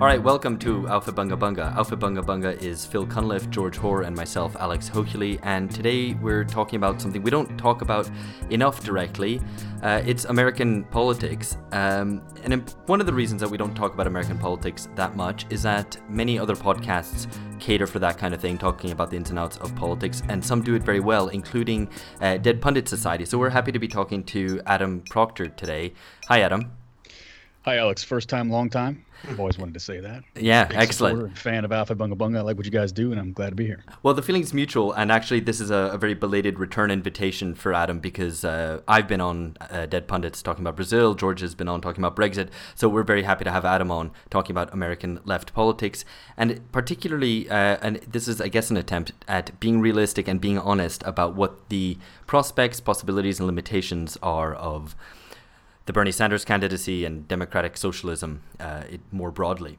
All right, welcome to Alpha Bunga Bunga. Alpha Bunga Bunga is Phil Cunliffe, George Hoare, and myself, Alex Hochuli. And today we're talking about something we don't talk about enough directly. Uh, it's American politics. Um, and one of the reasons that we don't talk about American politics that much is that many other podcasts cater for that kind of thing, talking about the ins and outs of politics, and some do it very well, including uh, Dead Pundit Society. So we're happy to be talking to Adam Proctor today. Hi, Adam. Hi, Alex. First time, long time. I've always wanted to say that. Yeah, Big excellent. fan of Alpha Bunga Bunga. I like what you guys do, and I'm glad to be here. Well, the feeling's mutual, and actually, this is a, a very belated return invitation for Adam because uh, I've been on uh, Dead Pundits talking about Brazil. George has been on talking about Brexit. So we're very happy to have Adam on talking about American left politics, and particularly, uh, and this is, I guess, an attempt at being realistic and being honest about what the prospects, possibilities, and limitations are of the Bernie Sanders candidacy and democratic socialism uh, it, more broadly.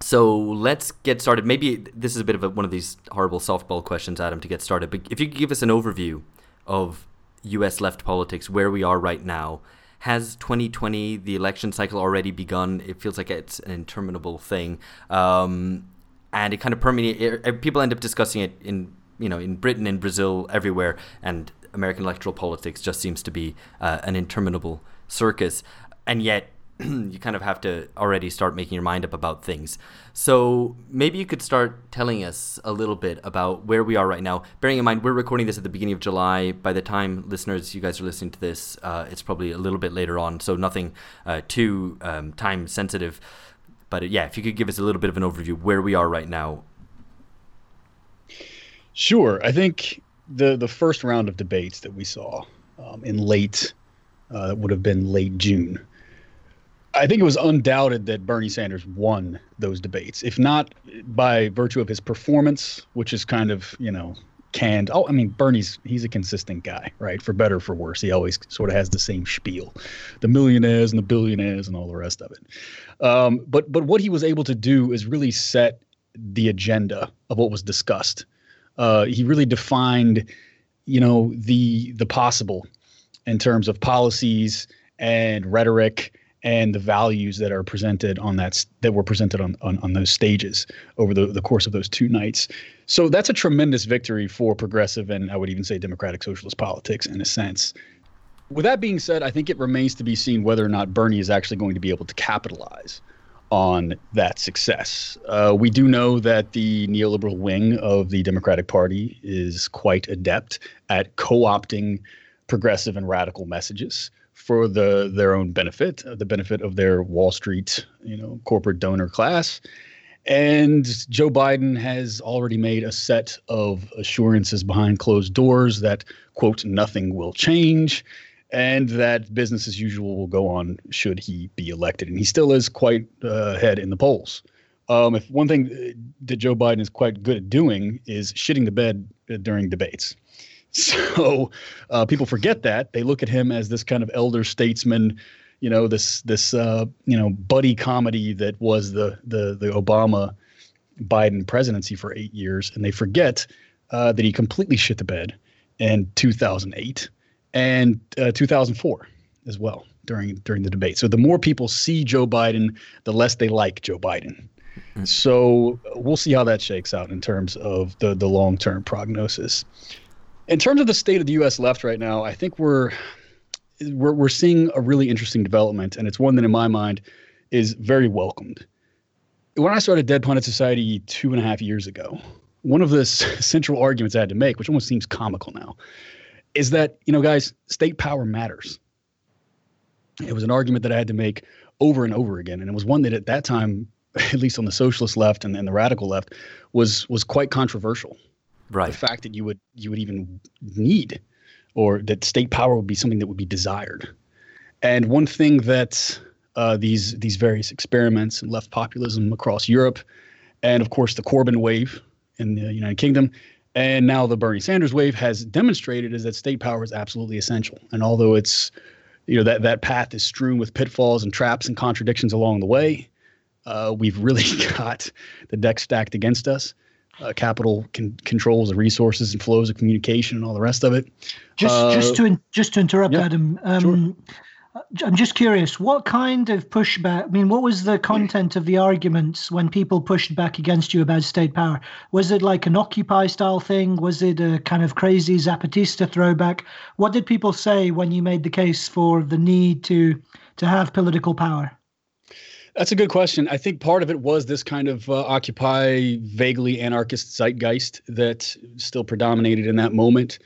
So let's get started. Maybe this is a bit of a, one of these horrible softball questions, Adam, to get started. But if you could give us an overview of U.S. left politics, where we are right now, has 2020, the election cycle, already begun? It feels like it's an interminable thing, um, and it kind of permeates. People end up discussing it in you know in Britain, in Brazil, everywhere, and American electoral politics just seems to be uh, an interminable circus, and yet you kind of have to already start making your mind up about things. So maybe you could start telling us a little bit about where we are right now. Bearing in mind, we're recording this at the beginning of July. By the time listeners, you guys are listening to this, uh, it's probably a little bit later on, so nothing uh, too um, time sensitive. But uh, yeah, if you could give us a little bit of an overview where we are right now. Sure. I think the the first round of debates that we saw um, in late uh, would have been late June. I think it was undoubted that Bernie Sanders won those debates, if not by virtue of his performance, which is kind of you know canned. Oh, I mean Bernie's he's a consistent guy, right? For better for worse, he always sort of has the same spiel, the millionaires and the billionaires and all the rest of it. Um, but but what he was able to do is really set the agenda of what was discussed uh, he really defined, you know, the the possible in terms of policies and rhetoric and the values that are presented on that that were presented on, on, on those stages over the, the course of those two nights. So that's a tremendous victory for progressive and I would even say democratic socialist politics in a sense. With that being said, I think it remains to be seen whether or not Bernie is actually going to be able to capitalize on that success. Uh, we do know that the neoliberal wing of the Democratic Party is quite adept at co-opting progressive and radical messages for the their own benefit, uh, the benefit of their Wall Street, you know, corporate donor class. And Joe Biden has already made a set of assurances behind closed doors that quote nothing will change and that business as usual will go on should he be elected. And he still is quite uh, ahead in the polls. Um, if one thing uh, that Joe Biden is quite good at doing is shitting the bed uh, during debates. So uh, people forget that they look at him as this kind of elder statesman, you know, this this uh, you know buddy comedy that was the the the Obama Biden presidency for eight years, and they forget uh, that he completely shit the bed in 2008 and uh, 2004 as well during during the debate. So the more people see Joe Biden, the less they like Joe Biden. Mm-hmm. So we'll see how that shakes out in terms of the the long term prognosis. In terms of the state of the U.S. left right now, I think we're we're we're seeing a really interesting development, and it's one that, in my mind, is very welcomed. When I started Dead Pundit Society two and a half years ago, one of the central arguments I had to make, which almost seems comical now, is that, you know, guys, state power matters. It was an argument that I had to make over and over again. And it was one that at that time, at least on the socialist left and, and the radical left, was was quite controversial. Right. The fact that you would you would even need or that state power would be something that would be desired. And one thing that uh, these these various experiments and left populism across Europe, and of course the Corbyn wave in the United Kingdom, and now the Bernie Sanders wave has demonstrated is that state power is absolutely essential. And although it's, you know, that that path is strewn with pitfalls and traps and contradictions along the way, uh, we've really got the deck stacked against us. Uh, capital can, controls the resources and flows of communication and all the rest of it. Just, uh, just to just to interrupt, yeah, Adam. Um, sure. I'm just curious, what kind of pushback? I mean, what was the content of the arguments when people pushed back against you about state power? Was it like an Occupy style thing? Was it a kind of crazy Zapatista throwback? What did people say when you made the case for the need to to have political power? That's a good question. I think part of it was this kind of uh, Occupy, vaguely anarchist zeitgeist that still predominated in that moment.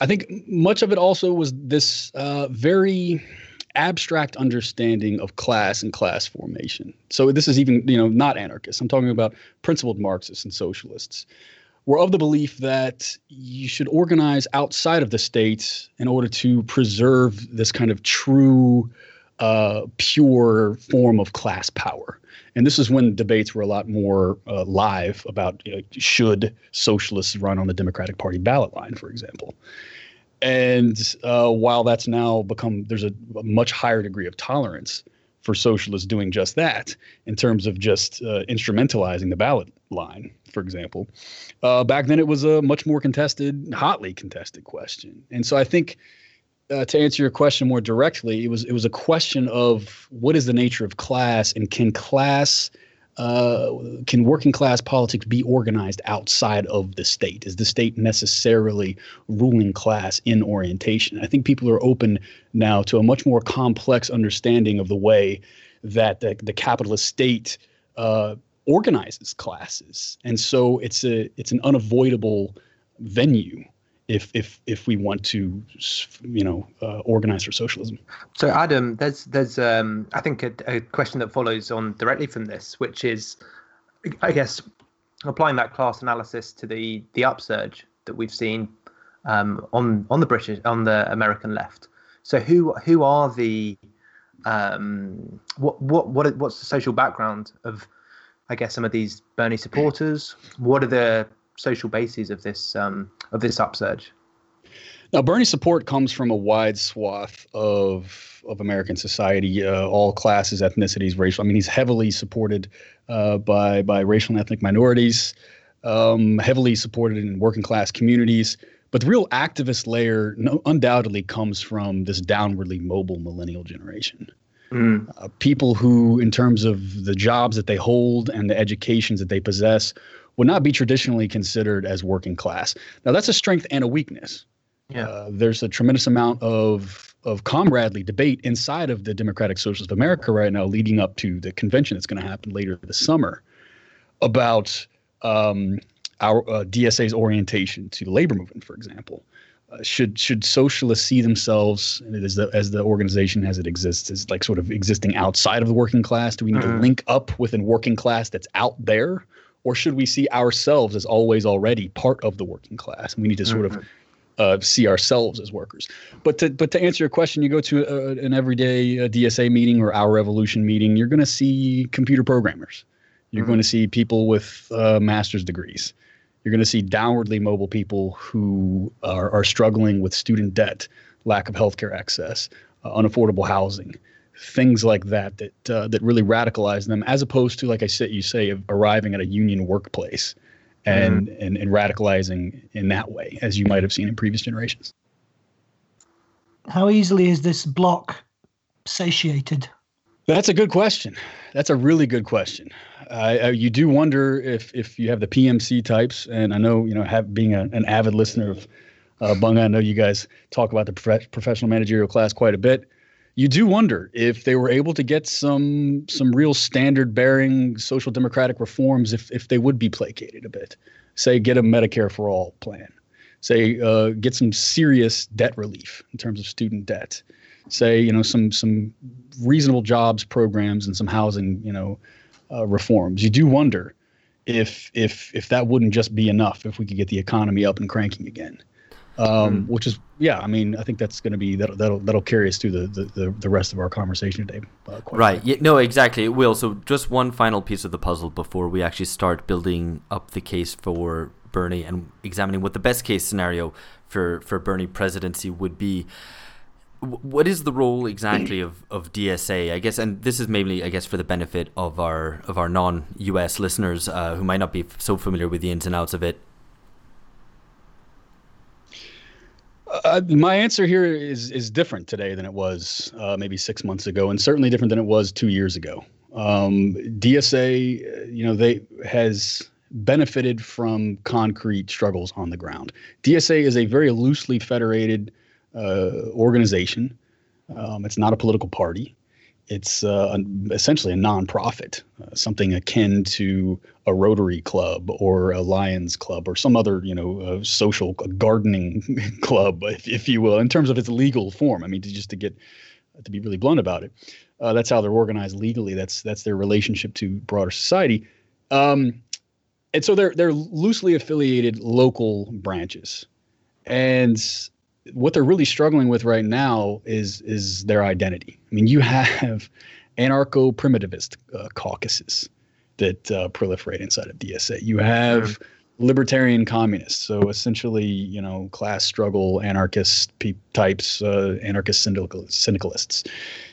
I think much of it also was this uh, very abstract understanding of class and class formation. So this is even, you know, not anarchists. I'm talking about principled Marxists and socialists. Were of the belief that you should organize outside of the state in order to preserve this kind of true, uh, pure form of class power. And this is when debates were a lot more uh, live about you know, should socialists run on the Democratic Party ballot line, for example. And uh, while that's now become, there's a, a, much higher degree of tolerance for socialists doing just that in terms of just uh, instrumentalizing the ballot line, for example. Uh, back then, it was a much more contested, hotly contested question. And so I think. Uh, to answer your question more directly, it was it was a question of what is the nature of class and can class uh, can working class politics be organized outside of the state? Is the state necessarily ruling class in orientation? I think people are open now to a much more complex understanding of the way that the, the capitalist state uh, organizes classes, and so it's a it's an unavoidable venue if if if we want to you know uh, organize for socialism. So adam there's there's um i think a, a, question that follows on directly from this which is i guess applying that class analysis to the the upsurge that we've seen um, on on the british on the american left. So who who are the um what what what what's the social background of i guess some of these bernie supporters? What are the social bases of this um, of this upsurge? Now, Bernie's support comes from a wide swath of of American society, uh, all classes, ethnicities, racial. I mean, he's heavily supported uh, by by racial and ethnic minorities, um, heavily supported in working class communities. But the real activist layer no, undoubtedly comes from this downwardly mobile millennial generation. Mm. Uh, people who, in terms of the jobs that they hold and the educations that they possess, would not be traditionally considered as working class. Now, that's a strength and a weakness. Yeah. Uh, there's a tremendous amount of of comradely debate inside of the Democratic Socialist of America right now, leading up to the convention that's going to happen later this summer, about um, our uh, DSA's orientation to the labor movement, for example. Uh, should should socialists see themselves as the as the organization as it exists as like sort of existing outside of the working class? Do we need mm-hmm. to link up with a working class that's out there, or should we see ourselves as always already part of the working class? And we need to sort mm-hmm. of uh, see ourselves as workers. But to but to answer your question, you go to a, an everyday uh, DSA meeting or Our Revolution meeting, you're going to see computer programmers. You're mm-hmm. going to see people with uh, master's degrees. You're going to see downwardly mobile people who are, are struggling with student debt, lack of healthcare access, uh, unaffordable housing things like that that uh, that really radicalize them, as opposed to like I said, you say arriving at a union workplace and, mm and and radicalizing in that way, as you might have seen in previous generations. How easily is this block satiated? That's a good question. That's a really good question. Uh, you do wonder if if you have the PMC types, and I know you know have being a, an avid listener of uh, Bunga, I know you guys talk about the prof- professional managerial class quite a bit you do wonder if they were able to get some some real standard bearing social democratic reforms if if they would be placated a bit. Say get a medicare for all plan. Say uh, get some serious debt relief in terms of student debt. Say you know some some reasonable jobs programs and some housing you know uh, reforms. You do wonder if if if that wouldn't just be enough if we could get the economy up and cranking again um, mm. which is yeah. I mean, I think that's going to be that'll, that'll that'll carry us through the the, the rest of our conversation today. Uh, right. Yeah, no, exactly. It will. So just one final piece of the puzzle before we actually start building up the case for Bernie and examining what the best case scenario for for Bernie presidency would be. What is the role exactly of, of DSA? I guess, and this is mainly, I guess, for the benefit of our of our non U.S. listeners uh, who might not be so familiar with the ins and outs of it. Uh, my answer here is is different today than it was uh, maybe six months ago, and certainly different than it was two years ago. Um, DSA, uh, you know, they has benefited from concrete struggles on the ground. DSA is a very loosely federated uh, organization. Um, it's not a political party. It's uh, essentially a nonprofit, uh, something akin to a Rotary Club or a Lions Club or some other, you know, uh, social gardening club, if, if you will, in terms of its legal form. I mean, to, just to get to be really blunt about it, uh, that's how they're organized legally. That's that's their relationship to broader society. Um, and so they're they're loosely affiliated local branches, and what they're really struggling with right now is is their identity. I mean, you have anarcho primitivist uh, caucuses that uh, proliferate inside of DSA. You have libertarian communists, so essentially, you know, class struggle anarchist pe- types, uh, anarchist syndicalists.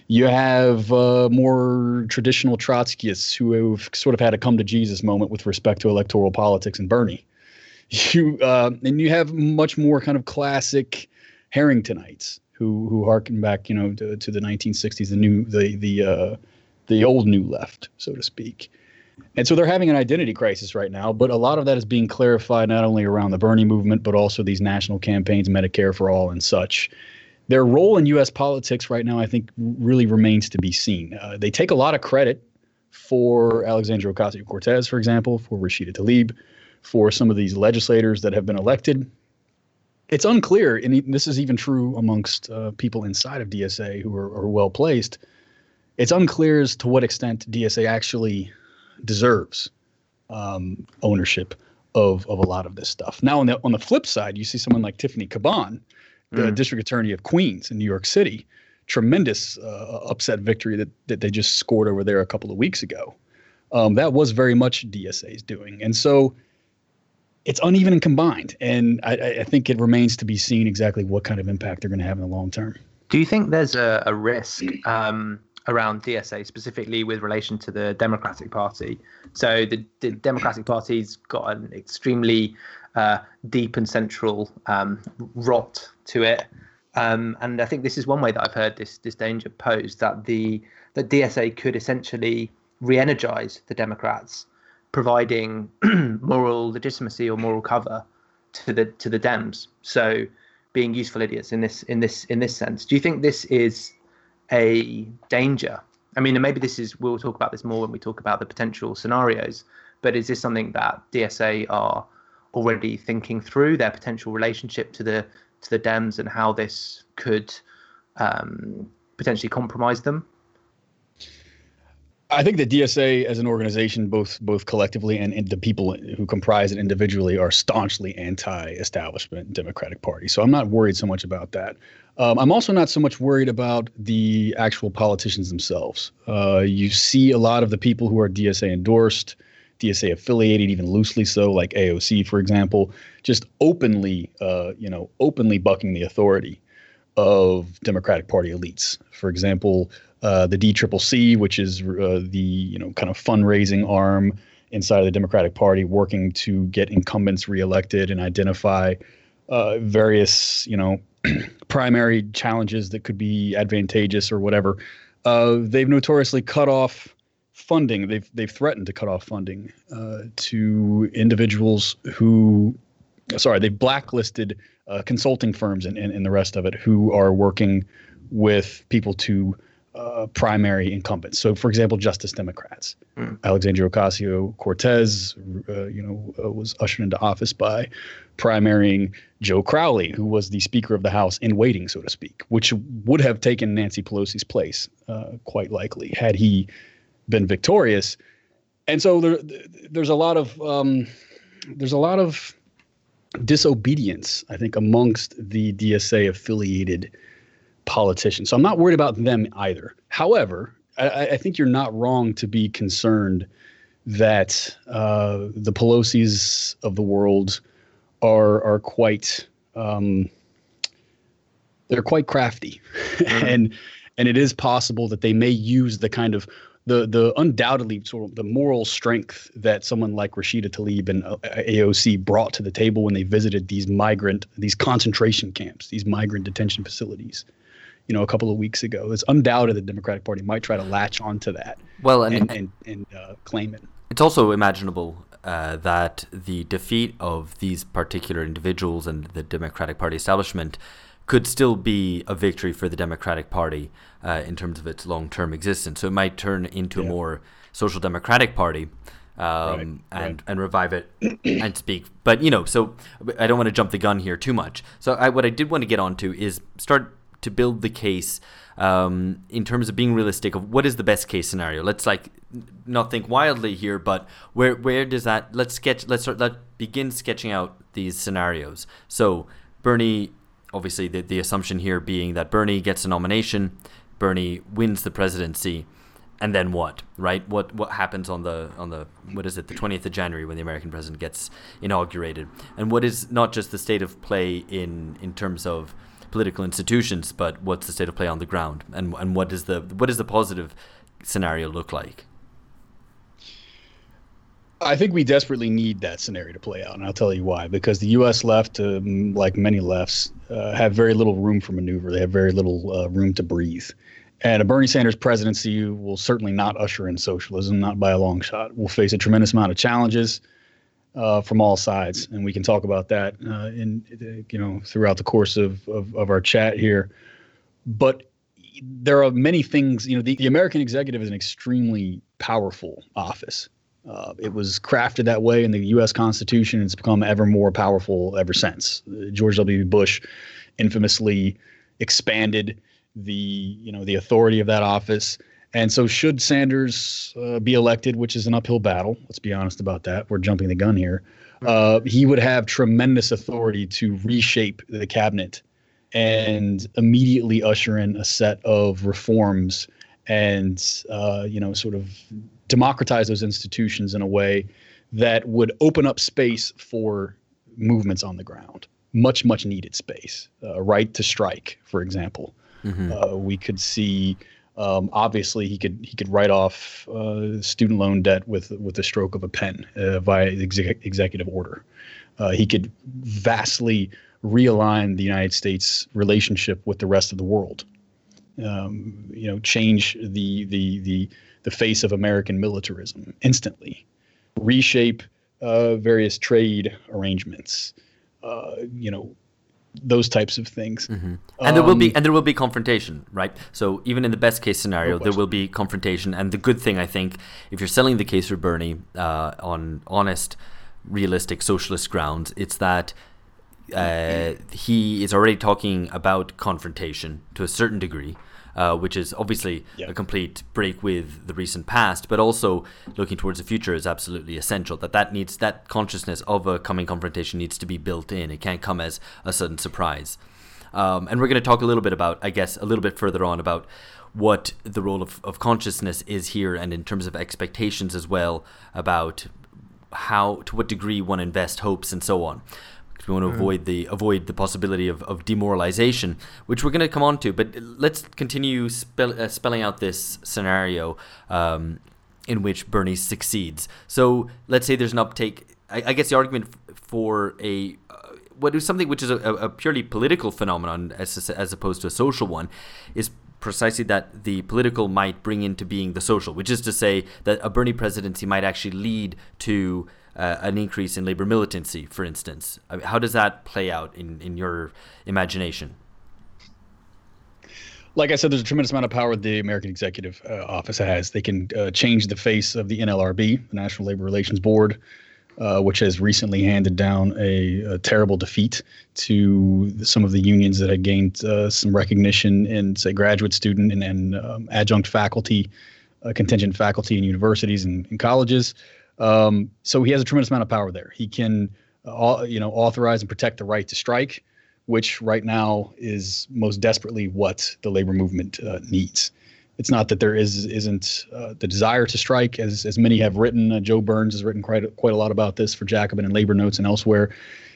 You have uh, more traditional Trotskyists who have sort of had a come to Jesus moment with respect to electoral politics and Bernie. You uh, and you have much more kind of classic Harringtonites who who harken back, you know, to, to the 1960s, the new the the uh, the old new left, so to speak. And so they're having an identity crisis right now, but a lot of that is being clarified not only around the Bernie movement, but also these national campaigns, Medicare for All, and such their role in U.S. politics right now, I think, really remains to be seen. Uh, they take a lot of credit for Alexandria Ocasio Cortez, for example, for Rashida Tlaib, for some of these legislators that have been elected. It's unclear, and this is even true amongst uh, people inside of DSA who are, are well placed. It's unclear as to what extent DSA actually deserves um, ownership of, of a lot of this stuff. Now, on the on the flip side, you see someone like Tiffany Caban, the mm. district attorney of Queens in New York City. Tremendous uh, upset victory that, that they just scored over there a couple of weeks ago. Um, that was very much DSA's doing. And so it's uneven and combined. And I, I, think it remains to be seen exactly what kind of impact they're going to have in the long term. Do you think there's a, a risk um, around DSA, specifically with relation to the Democratic Party? So the, the Democratic Party's got an extremely uh, deep and central um, rot to it. Um, and I think this is one way that I've heard this this danger posed that the that DSA could essentially re-energize the Democrats, providing moral legitimacy or moral cover to the to the Dems. So being useful idiots in this in this in this sense. Do you think this is a danger? I mean, and maybe this is we'll talk about this more when we talk about the potential scenarios. But is this something that DSA are already thinking through their potential relationship to the to the Dems and how this could um, potentially compromise them? I think the DSA as an organization, both both collectively and, and, the people who comprise it individually, are staunchly anti-establishment Democratic Party. So I'm not worried so much about that. Um, I'm also not so much worried about the actual politicians themselves. Uh, you see a lot of the people who are DSA endorsed DSA affiliated, even loosely so, like AOC, for example, just openly, uh, you know, openly bucking the authority of Democratic Party elites. For example, uh, the DCCC, which is uh, the you know kind of fundraising arm inside of the Democratic Party, working to get incumbents reelected and identify uh, various you know primary challenges that could be advantageous or whatever. Uh, they've notoriously cut off funding. They've they've threatened to cut off funding uh, to individuals who, sorry, they've blacklisted uh, consulting firms and, and, and the rest of it who are working with people to uh, primary incumbents. So, for example, Justice Democrats. Mm. Alexandria Ocasio Cortez, uh, you know, uh, was ushered into office by primarying Joe Crowley, who was the Speaker of the House in waiting, so to speak, which would have taken Nancy Pelosi's place, uh, quite likely, had he been victorious. And so there, there's a lot of um, there's a lot of disobedience, I think, amongst the DSA affiliated politicians. So I'm not worried about them either. However, I, I think you're not wrong to be concerned that uh, the Pelosi's of the world are are quite um, they're quite crafty, mm-hmm. and and it is possible that they may use the kind of the the undoubtedly sort of the moral strength that someone like Rashida Tlaib and uh, AOC brought to the table when they visited these migrant these concentration camps, these migrant detention facilities, you know, a couple of weeks ago. It's undoubted the Democratic Party might try to latch onto that. Well, and and, and, and uh, claim it. It's also imaginable uh, that the defeat of these particular individuals and the Democratic Party establishment could still be a victory for the Democratic Party uh, in terms of its long term existence. So it might turn into yeah. a more social democratic party. Um, right, and right. and revive it and speak. But you know, so I don't want to jump the gun here too much. So I, what I did want to get onto is start to build the case um, in terms of being realistic of what is the best case scenario. Let's like not think wildly here, but where where does that? Let's sketch. Let's start. Let begin sketching out these scenarios. So Bernie, obviously, the the assumption here being that Bernie gets a nomination. Bernie wins the presidency, and then what? Right? What what happens on the on the what is it? The twentieth of January when the American president gets inaugurated, and what is not just the state of play in in terms of political institutions, but what's the state of play on the ground, and and what is the what does the positive scenario look like? I think we desperately need that scenario to play out, and I'll tell you why. Because the U.S. left, uh, like many lefts, uh, have very little room for maneuver. They have very little uh, room to breathe. And a Bernie Sanders presidency will certainly not usher in socialism, not by a long shot. We'll face a tremendous amount of challenges uh, from all sides, and we can talk about that uh, in you know throughout the course of, of, of our chat here. But there are many things. You know, the, the American executive is an extremely powerful office. Uh, it was crafted that way in the U.S. Constitution. It's become ever more powerful ever since. George W. Bush infamously expanded the you know the authority of that office. And so, should Sanders uh, be elected, which is an uphill battle, let's be honest about that. We're jumping the gun here. Uh, he would have tremendous authority to reshape the cabinet and immediately usher in a set of reforms and uh, you know sort of democratize those institutions in a way that would open up space for movements on the ground much much needed space uh, right to strike for example Mm-hmm. Uh, we could see. Um, obviously, he could he could write off uh, student loan debt with with the stroke of a pen uh, via exec- executive order. Uh, he could vastly realign the United States relationship with the rest of the world. Um, you know, change the the the the face of American militarism instantly, reshape uh, various trade arrangements. Uh, you know, those types of things. Mm-hmm. And um, there will be um, and there will be confrontation, right? So even in the best case scenario, no there will be confrontation. And the good thing, I think, if you're selling the case for Bernie uh, on honest, realistic socialist grounds, it's that uh, he is already talking about confrontation to a certain degree uh, which is obviously a complete break with the recent past, but also looking towards the future is absolutely essential. That that needs that consciousness of a coming confrontation needs to be built in. It can't come as a sudden surprise. Um, and we're going to talk a little bit about, I guess, a little bit further on about what the role of, of consciousness is here, and in terms of expectations as well about how to what degree one invests hopes and so on we want to mm. avoid the avoid the possibility of, of demoralization, which we're going to come on to. But let's continue spell, uh, spelling out this scenario um, in which Bernie succeeds. So let's say there's an uptake. I, I guess the argument for a uh, what is something which is a, a purely political phenomenon as as opposed to a social one is precisely that the political might bring into being the social, which is to say that a Bernie presidency might actually lead to uh, an increase in labor militancy, for instance. I mean, how does that play out in, in your imagination? Like I said, there's a tremendous amount of power the American Executive uh, Office has. They can uh, change the face of the NLRB, the National Labor Relations Board, uh, which has recently handed down a, a, terrible defeat to some of the unions that had gained uh, some recognition in, say, graduate student and, and um, adjunct faculty, uh, contingent faculty in universities and, and colleges. Um, so he has a tremendous amount of power there. He can, uh, you know, authorize and protect the right to strike, which right now is most desperately what the labor movement uh, needs. It's not that there is isn't uh, the desire to strike, as as many have written. Uh, Joe Burns has written quite a, quite a lot about this for Jacobin and Labor Notes and elsewhere.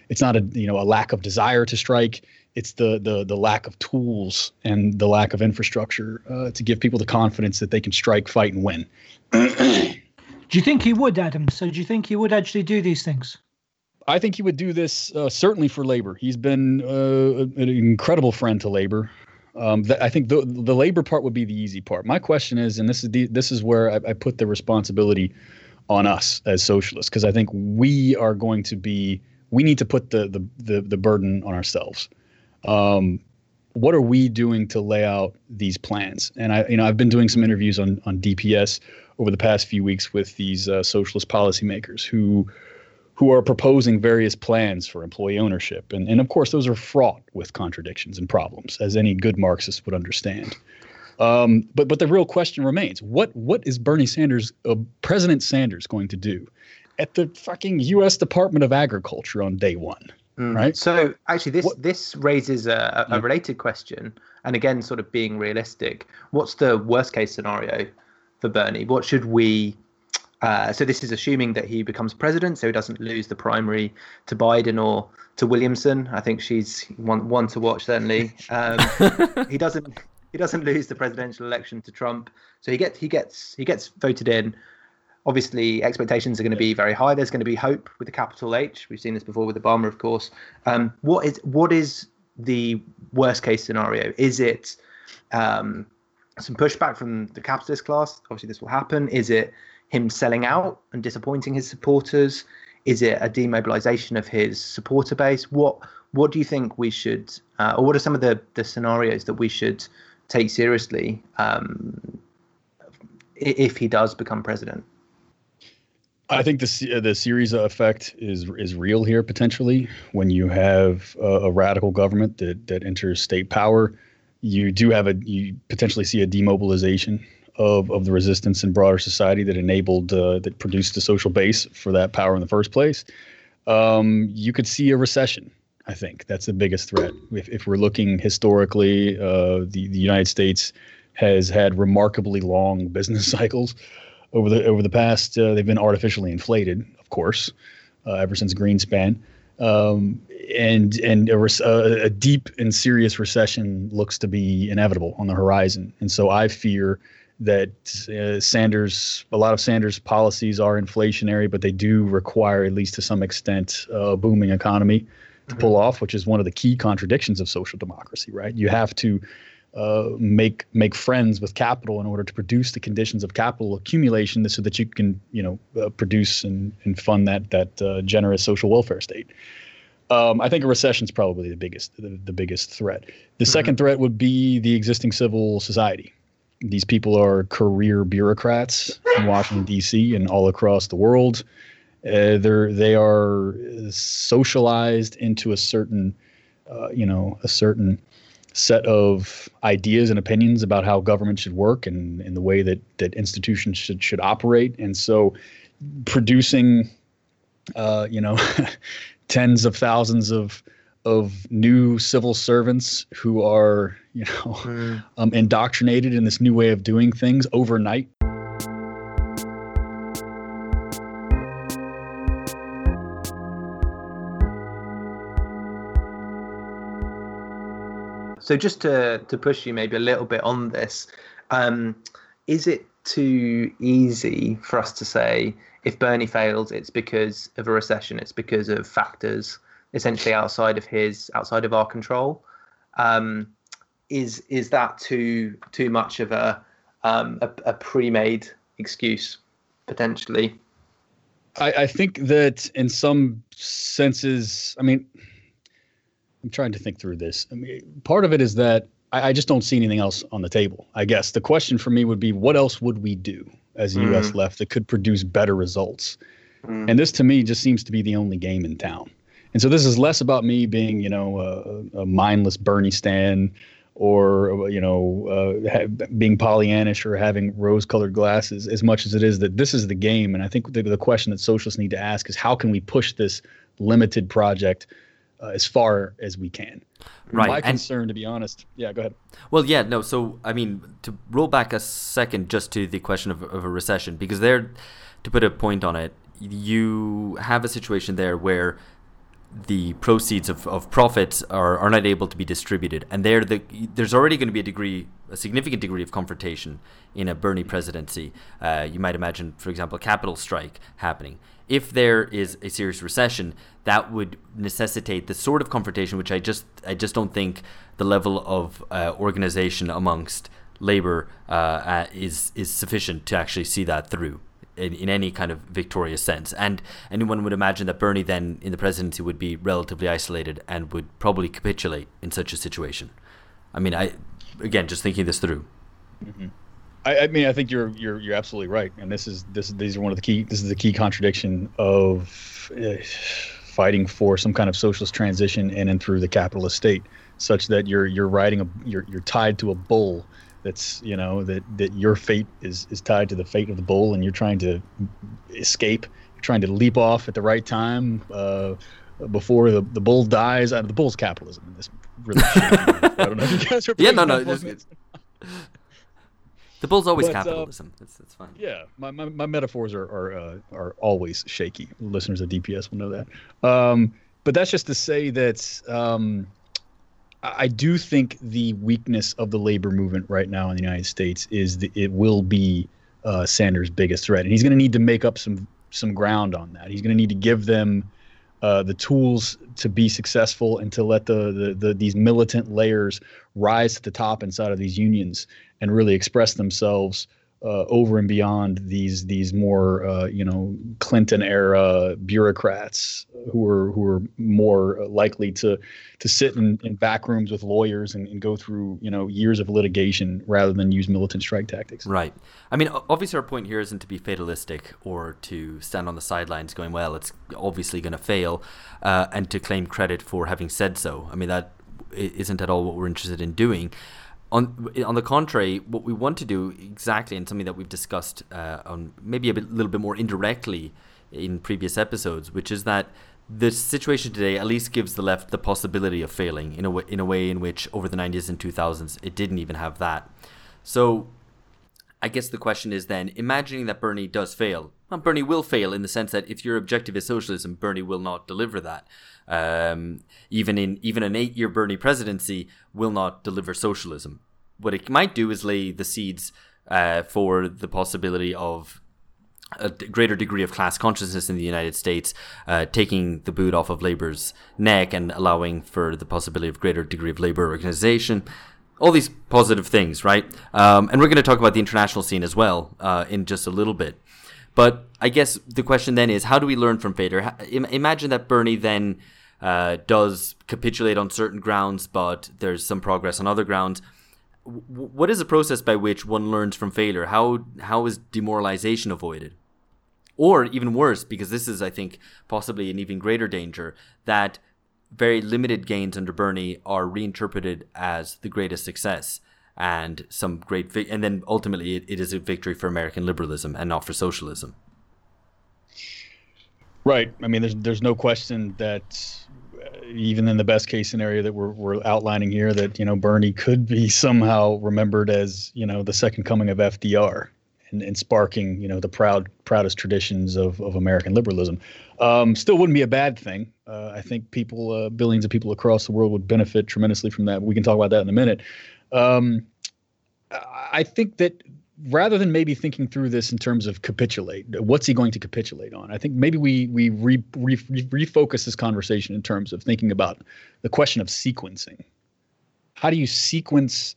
It's not a you know a lack of desire to strike. it's the the the lack of tools and the lack of infrastructure uh, to give people the confidence that they can strike, fight, and win. do you think he would, Adam? So do you think he would actually do these things? I think he would do this uh, certainly for labor. He's been uh, an incredible friend to labor. Um, th- I think the the labor part would be the easy part. My question is, and this is the this is where I, I put the responsibility on us as socialists, because I think we are going to be we need to put the the the, the burden on ourselves. Um, what are we doing to lay out these plans? And I, you know, I've been doing some interviews on on DPS over the past few weeks with these uh, socialist policymakers who who are proposing various plans for employee ownership. And, and of course, those are fraught with contradictions and problems, as any good Marxist would understand. Um, but but the real question remains: what what is Bernie Sanders, uh, President Sanders, going to do at the fucking U.S. Department of Agriculture on day one? Mm. Right. So actually, this what? this raises a, a, a related question, and again, sort of being realistic. What's the worst case scenario for Bernie? What should we uh, so this is assuming that he becomes president, so he doesn't lose the primary to Biden or to Williamson. I think she's one one to watch certainly. Um, he doesn't he doesn't lose the presidential election to Trump, so he gets he gets he gets voted in. Obviously, expectations are going to be very high. There's going to be hope with the capital H. We've seen this before with Obama, of course. Um, what is what is the worst case scenario? Is it um, some pushback from the capitalist class? Obviously, this will happen. Is it him selling out and disappointing his supporters? Is it a demobilization of his supporter base? What what do you think we should, uh, or what are some of the, the scenarios that we should take seriously um, if he does become president? I think the the Syriza effect is is real here potentially. When you have a, a, radical government that that enters state power, you do have a you potentially see a demobilization of, of the resistance in broader society that enabled uh, that produced the social base for that power in the first place, um, you could see a recession. I think that's the biggest threat. If, if we're looking historically, uh, the the United States has had remarkably long business cycles over the over the past. Uh, they've been artificially inflated, of course, uh, ever since Greenspan. Um, and and a, a, deep and serious recession looks to be inevitable on the horizon. And so I fear that uh, Sanders, a lot of Sanders' policies are inflationary, but they do require, at least to some extent, a booming economy to mm-hmm. pull off, which is one of the key contradictions of social democracy. Right? You have to uh, make make friends with capital in order to produce the conditions of capital accumulation, so that you can, you know, uh, produce and, and fund that that uh, generous social welfare state. Um, I think a recession is probably the biggest the, the biggest threat. The mm-hmm. second threat would be the existing civil society these people are career bureaucrats in Washington D.C. and all across the world. Uh, they're they are socialized into a certain, uh, you know, a certain set of ideas and opinions about how government should work and, and the way that that institutions should should operate. And so, producing, uh, you know, tens of thousands of of new civil servants who are, you know, mm. um, indoctrinated in this new way of doing things overnight. So just to to push you maybe a little bit on this, um, is it too easy for us to say if Bernie fails, it's because of a recession, it's because of factors essentially outside of his outside of our control. Um, is is that too too much of a um, a, a pre-made excuse potentially? I, I think that in some senses, I mean, I'm trying to think through this. I mean, part of it is that I, I, just don't see anything else on the table. I guess the question for me would be, what else would we do as a mm. U.S. left that could produce better results? Mm. And this, to me, just seems to be the only game in town. And so this is less about me being, you know, a, a mindless Bernie Stan or, you know, uh, ha- being Pollyannish or having rose colored glasses as much as it is that this is the game. And I think the, the question that socialists need to ask is how can we push this limited project uh, as far as we can? Right. My concern, and, to be honest, yeah, go ahead. Well, yeah, no. So, I mean, to roll back a second just to the question of, of a recession, because there, to put a point on it, you have a situation there where the proceeds of, of profits are, are not able to be distributed. And there the, there's already going to be a degree, a significant degree of confrontation in a Bernie presidency. Uh, you might imagine, for example, a capital strike happening. If there is a serious recession, that would necessitate the sort of confrontation which I just I just don't think the level of uh, organization amongst labor uh, uh is is sufficient to actually see that through in, in any kind of victorious sense. And anyone would imagine that Bernie then in the presidency would be relatively isolated and would probably capitulate in such a situation. I mean, I again just thinking this through. Mm-hmm. I, I, mean, I think you're you're you're absolutely right, and this is this these are one of the key. This is the key contradiction of uh, fighting for some kind of socialist transition in and through the capitalist state, such that you're you're riding a you're you're tied to a bull that's you know that that your fate is is tied to the fate of the bull and you're trying to escape you're trying to leap off at the right time uh, before the, the bull dies out of the bull's capitalism in this really I don't know if you guys are yeah no no the bull's always but, uh, capitalism. Uh, that's, that's fine. Yeah, my, my, my metaphors are are uh, are always shaky. Listeners of DPS will know that. Um, but that's just to say that um, I do think the weakness of the labor movement right now in the United States is that it will be uh, Sanders' biggest threat, and he's going to need to make up some some ground on that. He's going to need to give them uh, the tools to be successful and to let the, the, the these militant layers rise to the top inside of these unions and really express themselves uh, over and beyond these these more uh, you know Clinton era bureaucrats who are who are more likely to to sit in, in back rooms with lawyers and, and go through you know years of litigation rather than use militant strike tactics. Right. I mean, obviously, our point here isn't to be fatalistic or to stand on the sidelines going, "Well, it's obviously going to fail," uh, and to claim credit for having said so. I mean, that isn't at all what we're interested in doing on on the contrary, what we want to do exactly, and something that we've discussed uh, on maybe a bit, little bit more indirectly in previous episodes, which is that the situation today at least gives the left the possibility of failing in a way, in a way in which over the 90s and 2000s it didn't even have that. So I guess the question is then, imagining that Bernie does fail, well, Bernie will fail in the sense that if your objective is socialism, Bernie will not deliver that. Um, even in even an eight-year Bernie presidency will not deliver socialism. What it might do is lay the seeds uh, for the possibility of a greater degree of class consciousness in the United States, uh, taking the boot off of labor's neck and allowing for the possibility of greater degree of labor organization, all these positive things, right? Um, and we're going to talk about the international scene as well uh, in just a little bit. But I guess the question then is, how do we learn from failure? Imagine that Bernie then uh, does capitulate on certain grounds, but there's some progress on other grounds. what is the process by which one learns from failure? How how is demoralization avoided? Or even worse, because this is, I think, possibly an even greater danger, that very limited gains under Bernie are reinterpreted as the greatest success and some great, vi- and then ultimately it, it is a victory for American liberalism and not for socialism. Right. I mean, there's there's no question that uh, even in the best case scenario that we're we're outlining here, that you know Bernie could be somehow remembered as you know the second coming of FDR and, and sparking you know the proud proudest traditions of, of American liberalism. Um, still wouldn't be a bad thing. Uh, I think people, uh, billions of people across the world would benefit tremendously from that. We can talk about that in a minute. Um, I think that rather than maybe thinking through this in terms of capitulate, what's he going to capitulate on? I think maybe we we re, re, refocus this conversation in terms of thinking about the question of sequencing. How do you sequence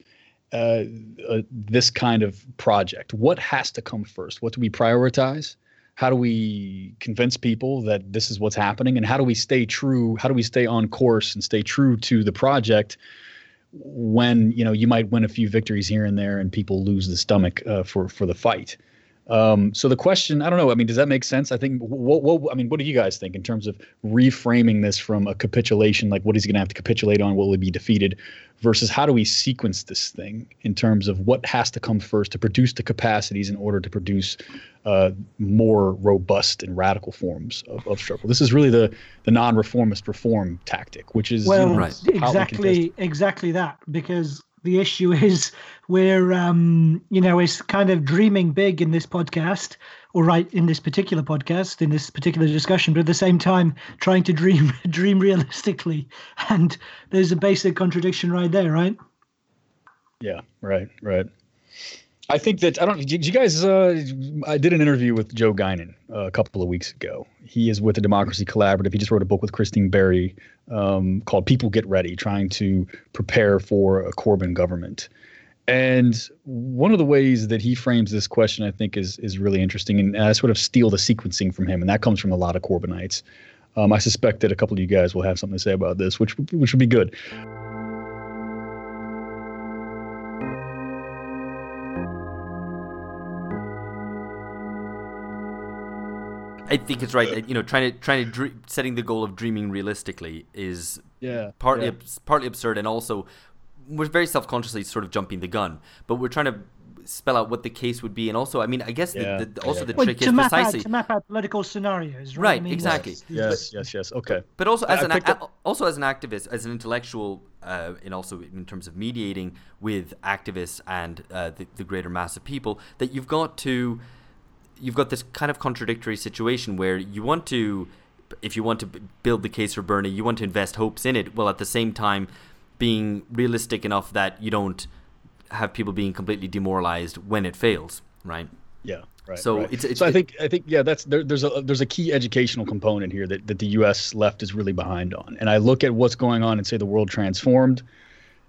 uh, uh, this kind of project? What has to come first? What do we prioritize? How do we convince people that this is what's happening? And how do we stay true? How do we stay on course and stay true to the project when you know you might win a few victories here and there and people lose the stomach uh, for for the fight? Um, so the question, I don't know. I mean, does that make sense? I think. What, what I mean, what do you guys think in terms of reframing this from a capitulation, like what is he going to have to capitulate on? Will he be defeated? Versus how do we sequence this thing in terms of what has to come first to produce the capacities in order to produce uh, more robust and radical forms of, of struggle. This is really the the non-reformist reform tactic, which is well, you know, right. exactly exactly that because the issue is we're um, you know is kind of dreaming big in this podcast or right in this particular podcast in this particular discussion but at the same time trying to dream dream realistically. And there's a basic contradiction right there right? Yeah right right I think that I don't. Did you guys? Uh, I did an interview with Joe Guinan uh, a couple of weeks ago. He is with the Democracy Collaborative. He just wrote a book with Christine Berry um, called "People Get Ready," trying to prepare for a Corbyn government. And one of the ways that he frames this question, I think, is is really interesting. And I sort of steal the sequencing from him, and that comes from a lot of Corbynites. Um, I suspect that a couple of you guys will have something to say about this, which which would be good. I think it's right. You know, trying to trying to dream, setting the goal of dreaming realistically is yeah partly yeah. partly absurd, and also we're very self consciously sort of jumping the gun. But we're trying to spell out what the case would be, and also, I mean, I guess yeah, the, the, also yeah. the well, trick to is map precisely out, to map out political scenarios, right? right, I mean, exactly. Yes, yes, yes. Okay. But also as I an picked up- also as an activist, as an intellectual, uh, and also in terms of mediating with activists and uh, the, the greater mass of people, that you've got to you've got this kind of contradictory situation where you want to if you want to build the case for Bernie, you want to invest hopes in it, while at the same time being realistic enough that you don't have people being completely demoralized when it fails, right? Yeah. Right. So right. it's- it's- so I think I think yeah that's there, there's a there's a key educational component here that, that the U.S. left is really behind on, and I look at what's going on and say the world transformed,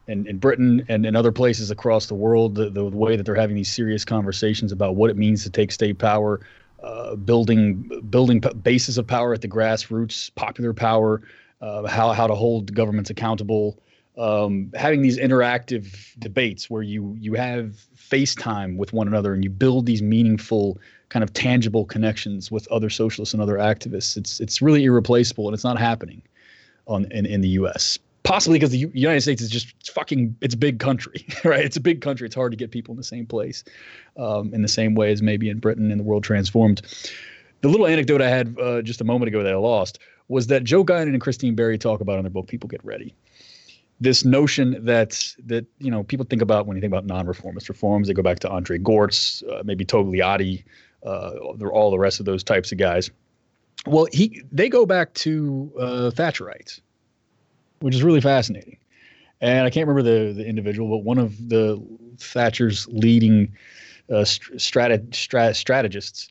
in, in Britain and in other places across the world, the, the way that they're having these serious conversations about what it means to take state power, uh, building building bases of power at the grassroots, popular power, uh, how how to hold governments accountable, um, having these interactive debates where you you have FaceTime with one another and you build these meaningful kind of tangible connections with other socialists and other activists. It's it's really irreplaceable and it's not happening on in, in the U.S. Possibly because the United States is just fucking it's a big country, right? It's a big country. It's hard to get people in the same place, um, in the same way as maybe in Britain and the world transformed. The little anecdote I had uh, just a moment ago that I lost was that Joe Guinan and Christine Berry talk about in their book "People Get Ready." This notion that that you know people think about when you think about non-reformist reforms, they go back to Andre Gorz, uh, maybe Togliatti, uh, all the rest of those types of guys. Well, he they go back to uh, Thatcherites, which is really fascinating. And I can't remember the the individual, but one of the Thatcher's leading uh, strat- strat- strategists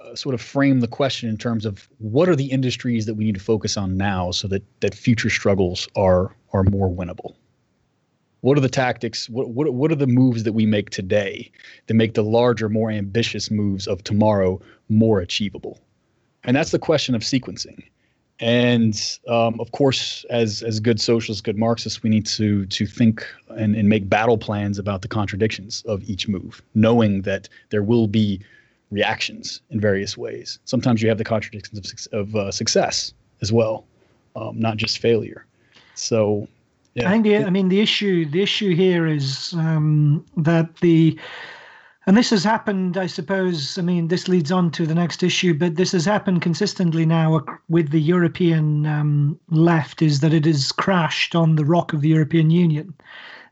uh, sort of framed the question in terms of what are the industries that we need to focus on now so that that future struggles are are more winnable. What are the tactics? What, what what are the moves that we make today that make the larger, more ambitious moves of tomorrow more achievable? And that's the question of sequencing. And um, of course, as as good socialists, good Marxists, we need to to think and, and make battle plans about the contradictions of each move, knowing that there will be reactions in various ways. Sometimes you have the contradictions of, of uh, success as well, um, not just failure. So, yeah. I think the, I mean the issue the issue here is um, that the and this has happened I suppose I mean this leads on to the next issue but this has happened consistently now with the European um, left is that it has crashed on the rock of the European Union.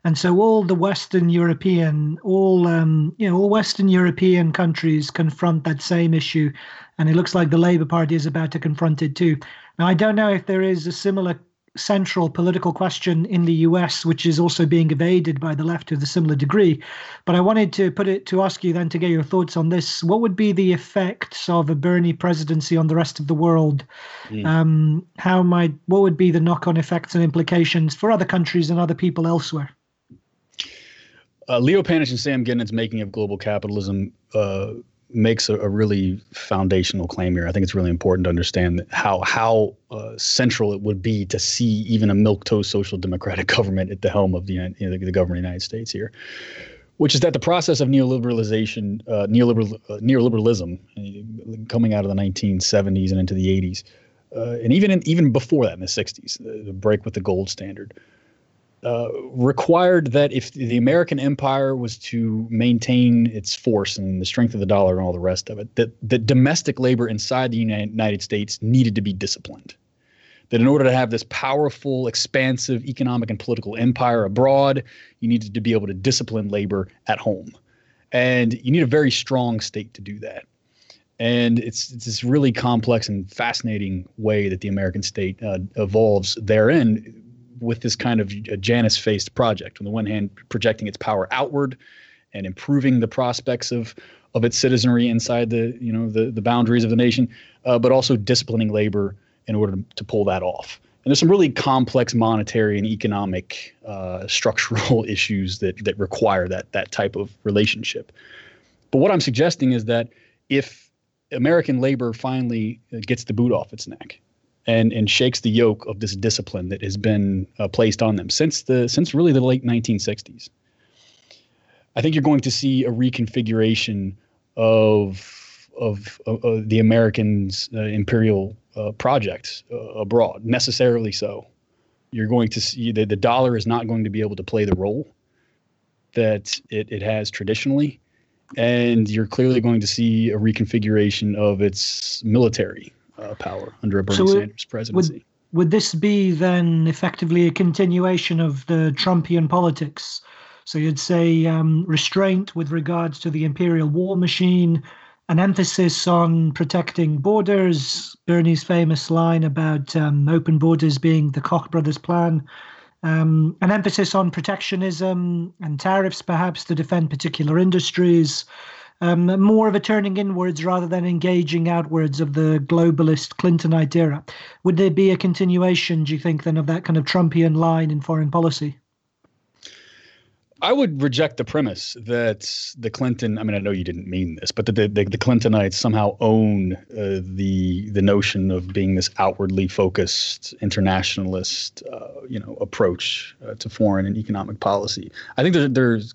And so all the Western European all um, you know all Western European countries confront that same issue and it looks like the Labour Party is about to confront it too. Now I don't know if there is a similar central political question in the US, which is also being evaded by the left to a similar degree. But I wanted to put it to ask you then to get your thoughts on this. What would be the effects of a Bernie presidency on the rest of the world? Mm. Um, how might what would be the knock-on effects and implications for other countries and other people elsewhere? uh, Leo Panitch and Sam Gindin's making of global capitalism uh, makes a, a really foundational claim here. I think it's really important to understand how how uh, central it would be to see even a milquetoast social democratic government at the helm of the you know, the, government of the United States here, which is that the process of neoliberalization, uh, neoliberal uh, neoliberalism, uh, coming out of the 1970s and into the 80s, uh, and even in, even before that in the 60s, the, the break with the gold standard uh, required that if the American empire was to maintain its force and the strength of the dollar and all the rest of it, that, that domestic labor inside the United States needed to be disciplined. that in order to have this powerful, expansive economic and political empire abroad, you needed to be able to discipline labor at home. And you need a very strong state to do that. And it's, it's this really complex and fascinating way that the American state uh, evolves therein with this kind of Janus faced project. On the one hand, projecting its power outward and improving the prospects of of its citizenry inside the you know the the boundaries of the nation, uh, but also disciplining labor in order to, pull that off. And there's some really complex monetary and economic uh, structural issues that that require that that type of relationship. But what I'm suggesting is that if American labor finally uh, gets the boot off its neck and and shakes the yoke of this discipline that has been uh, placed on them since the since really the late 1960s. I think you're going to see a reconfiguration of of, of the Americans' uh, imperial uh, projects uh, abroad, necessarily so. You're going to see that the dollar is not going to be able to play the role that it, it has traditionally. And you're clearly going to see a reconfiguration of its military uh, power under a Bernie so Sanders presidency. Would, would this be then effectively a continuation of the Trumpian politics? So you'd say um, restraint with regards to the imperial war machine, an emphasis on protecting borders, Bernie's famous line about um, open borders being the Koch brothers' plan, um, an emphasis on protectionism and tariffs, perhaps to defend particular industries, um, more of a turning inwards rather than engaging outwards of the globalist Clintonite era. Would there be a continuation, do you think, then, of that kind of Trumpian line in foreign policy? I would reject the premise that the Clinton. I mean, I know you didn't mean this, but that the, the, the Clintonites somehow own uh, the the notion of being this outwardly focused internationalist, uh, you know, approach uh, to foreign and economic policy. I think there, there's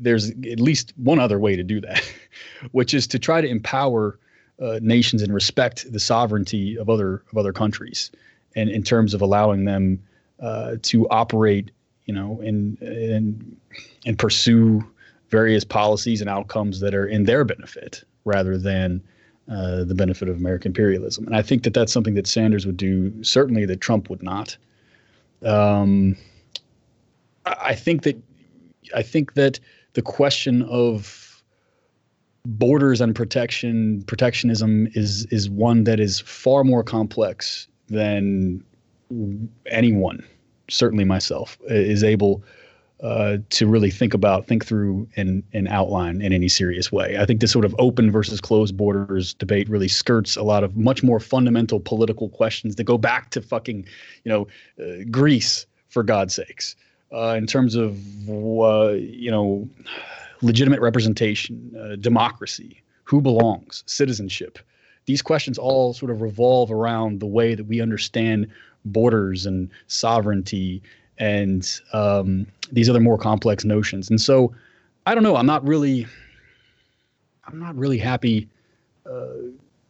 there's at least one other way to do that, which is to try to empower uh, nations and respect the sovereignty of other of other countries, and in terms of allowing them uh, to operate you know, and and and pursue various policies and outcomes that are in their benefit rather than uh, the benefit of American imperialism. And I think that that's something that Sanders would do, certainly that Trump would not. Um, I think that I think that the question of borders and protection protectionism is is one that is far more complex than anyone certainly myself, is able uh, to really think about, think through, and and outline in any serious way. I think this sort of open versus closed borders debate really skirts a lot of much more fundamental political questions that go back to fucking, you know, uh, Greece for God's sakes, uh, in terms of uh, you know, legitimate representation, uh, democracy, who belongs, citizenship. These questions all sort of revolve around the way that we understand borders and sovereignty and um, these other more complex notions. And so, I don't know. I'm not really, I'm not really happy uh,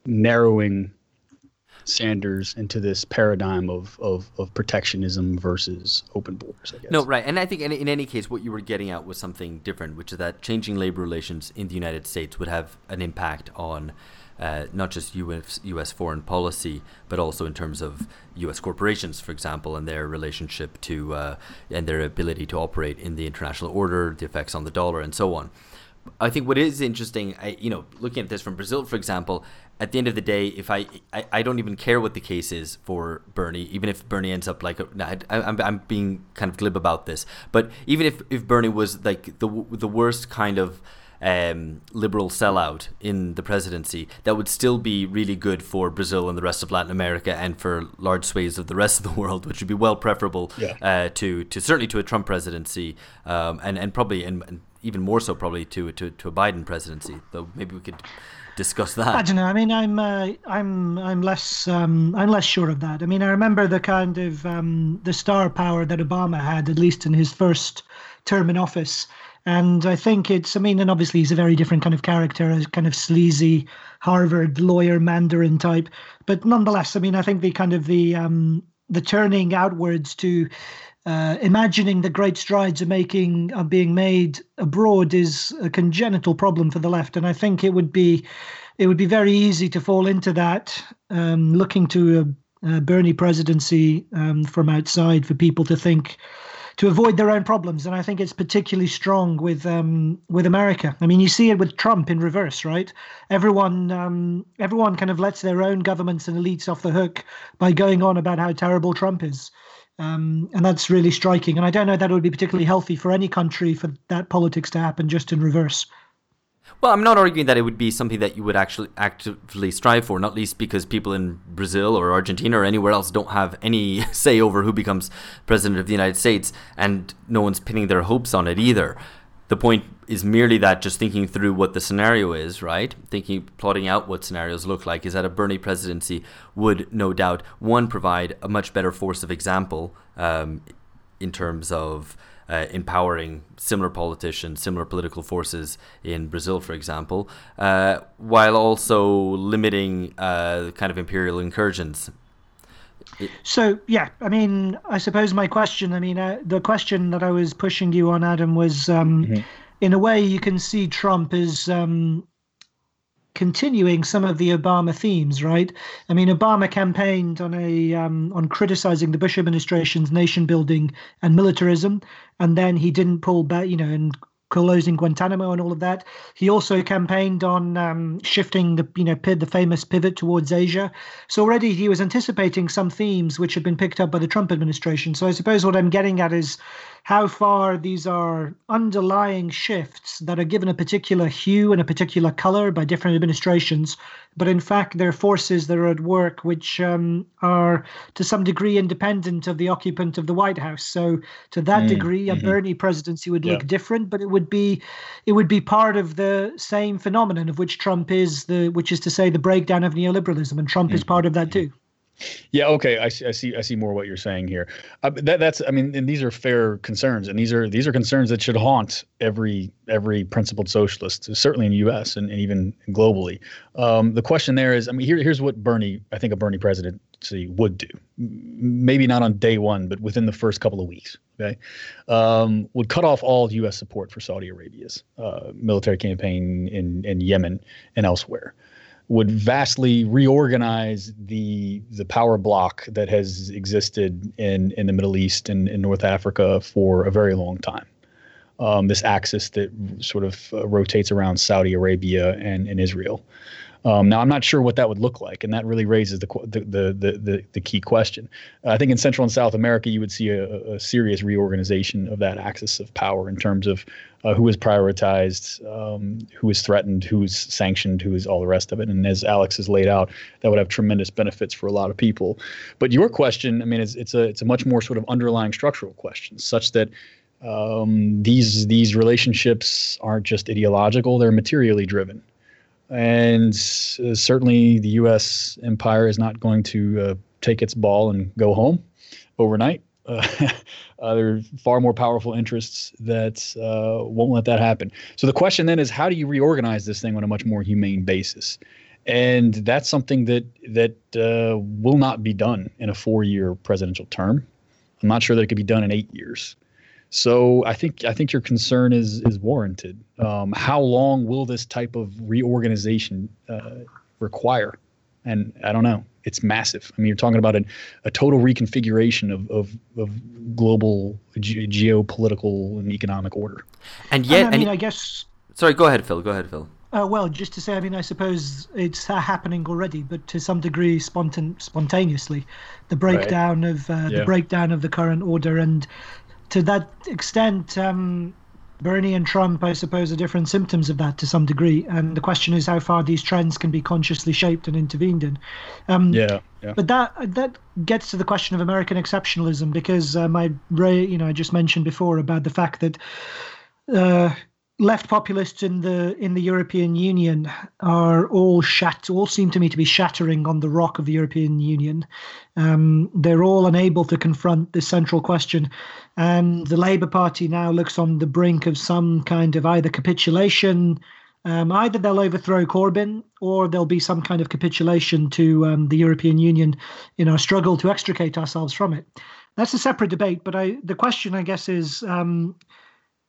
narrowing Sanders into this paradigm of, of, of protectionism versus open borders, I guess. No, right. And I think in, in any case, what you were getting at was something different, which is that changing labor relations in the United States would have an impact on uh, not just US, US foreign policy, but also in terms of US corporations, for example, and their relationship to uh, and their ability to operate in the international order, the effects on the dollar, and so on. I think what is interesting, I, you know, looking at this from Brazil, for example, at the end of the day, if I, I, I don't even care what the case is for Bernie, even if Bernie ends up like, I, I'm, I'm being kind of glib about this, but even if, if Bernie was like the, the worst kind of um, liberal sellout in the presidency, that would still be really good for Brazil and the rest of Latin America and for large swathes of the rest of the world, which would be well preferable yeah. uh, to to certainly to a Trump presidency, um, and and probably and, and, even more so probably to to, to a Biden presidency. Though maybe we could discuss that. I don't know. I mean, I'm uh, I'm I'm less um, I'm less sure of that. I mean, I remember the kind of um, the star power that Obama had, at least in his first term in office. And I think it's, I mean, and obviously he's a very different kind of character, a kind of sleazy Harvard lawyer Mandarin type. But nonetheless, I mean, I think the kind of the um, the turning outwards to uh, imagining the great strides are making are being made abroad is a congenital problem for the left, and I think it would be it would be very easy to fall into that, um, looking to uh, Bernie presidency um, from outside for people to think to avoid their own problems. And I think it's particularly strong with um, with America. I mean, you see it with Trump in reverse, right? Everyone um, everyone kind of lets their own governments and elites off the hook by going on about how terrible Trump is. Um, and that's really striking. And I don't know that it would be particularly healthy for any country for that politics to happen just in reverse. Well, I'm not arguing that it would be something that you would actually actively strive for, not least because people in Brazil or Argentina or anywhere else don't have any say over who becomes president of the United States, and no one's pinning their hopes on it either. The point is merely that just thinking through what the scenario is, right? Thinking, plotting out what scenarios look like, is that a Bernie presidency would no doubt, one, provide a much better force of example um, in terms of uh, empowering similar politicians, similar political forces in Brazil, for example, uh, while also limiting uh, kind of imperial incursions. So yeah, I mean, I suppose my question, I mean, uh, the question that I was pushing you on, Adam, was um, mm-hmm. In a way you can see Trump as um, continuing some of the Obama themes, right? I mean, Obama campaigned on a um, on criticizing the Bush administration's nation building and militarism, and then he didn't pull back, you know, and closing Guantanamo and all of that. He also campaigned on um, shifting the you know the famous pivot towards Asia. So already he was anticipating some themes which had been picked up by the Trump administration. So I suppose what I'm getting at is how far these are underlying shifts that are given a particular hue and a particular color by different administrations, but in fact they're forces that are at work which um, are to some degree independent of the occupant of the White House. So to that mm, degree, a mm-hmm. Bernie presidency would yeah. look different, but it would be it would be part of the same phenomenon of which Trump is the which is to say the breakdown of neoliberalism, and Trump mm-hmm. is part of that too. Yeah. Okay. I see. I see. I see more what you're saying here. Uh, that, that's. I mean, and these are fair concerns, and these are these are concerns that should haunt every every principled socialist, certainly in the U.S. and, and even globally. Um, the question there is, I mean, here, here's what Bernie, I think, a Bernie presidency would do. Maybe not on day one, but within the first couple of weeks. Okay, um, would cut off all U.S. support for Saudi Arabia's uh, military campaign in in Yemen and elsewhere would vastly reorganize the the power block that has existed in in the Middle East and in North Africa for a very long time. Um, this axis that sort of uh, rotates around Saudi Arabia and, and Israel. Um, now, I'm not sure what that would look like, and that really raises the the the the, the key question. I think in Central and South America, you would see a, a serious reorganization of that axis of power in terms of uh, who is prioritized, um, who is threatened, who is sanctioned, who is all the rest of it. And as Alex has laid out, that would have tremendous benefits for a lot of people. But your question, I mean, it's it's a it's a much more sort of underlying structural question, such that um, these these relationships aren't just ideological; they're materially driven. And uh, certainly, the U.S. empire is not going to uh, take its ball and go home overnight. Uh, there are far more powerful interests that uh, won't let that happen. So the question then is, how do you reorganize this thing on a much more humane basis? And that's something that that uh, will not be done in a four-year presidential term. I'm not sure that it could be done in eight years. So I think I think your concern is is warranted. Um, how long will this type of reorganization uh, require? And I don't know. It's massive. I mean, you're talking about a, a total reconfiguration of, of, of global ge- geopolitical and economic order. And yet, and I mean, and, I guess. Sorry, go ahead, Phil. Go ahead, Phil. Uh, well, just to say, I mean, I suppose it's uh, happening already, but to some degree, spontan- spontaneously, the breakdown right. of uh, yeah. the breakdown of the current order, and to that extent, um, Bernie and Trump, I suppose, are different symptoms of that to some degree. And the question is how far these trends can be consciously shaped and intervened in. Um, yeah, yeah. But that that gets to the question of American exceptionalism because um, I, you know, I just mentioned before about the fact that. Uh, left populists in the in the European Union are all shat all seem to me to be shattering on the rock of the European Union. Um, they're all unable to confront this central question, and the Labour Party now looks on the brink of some kind of either capitulation. Um, either they'll overthrow Corbyn or there'll be some kind of capitulation to um, the European Union in our struggle to extricate ourselves from it. That's a separate debate, but I, the question, I guess, is um,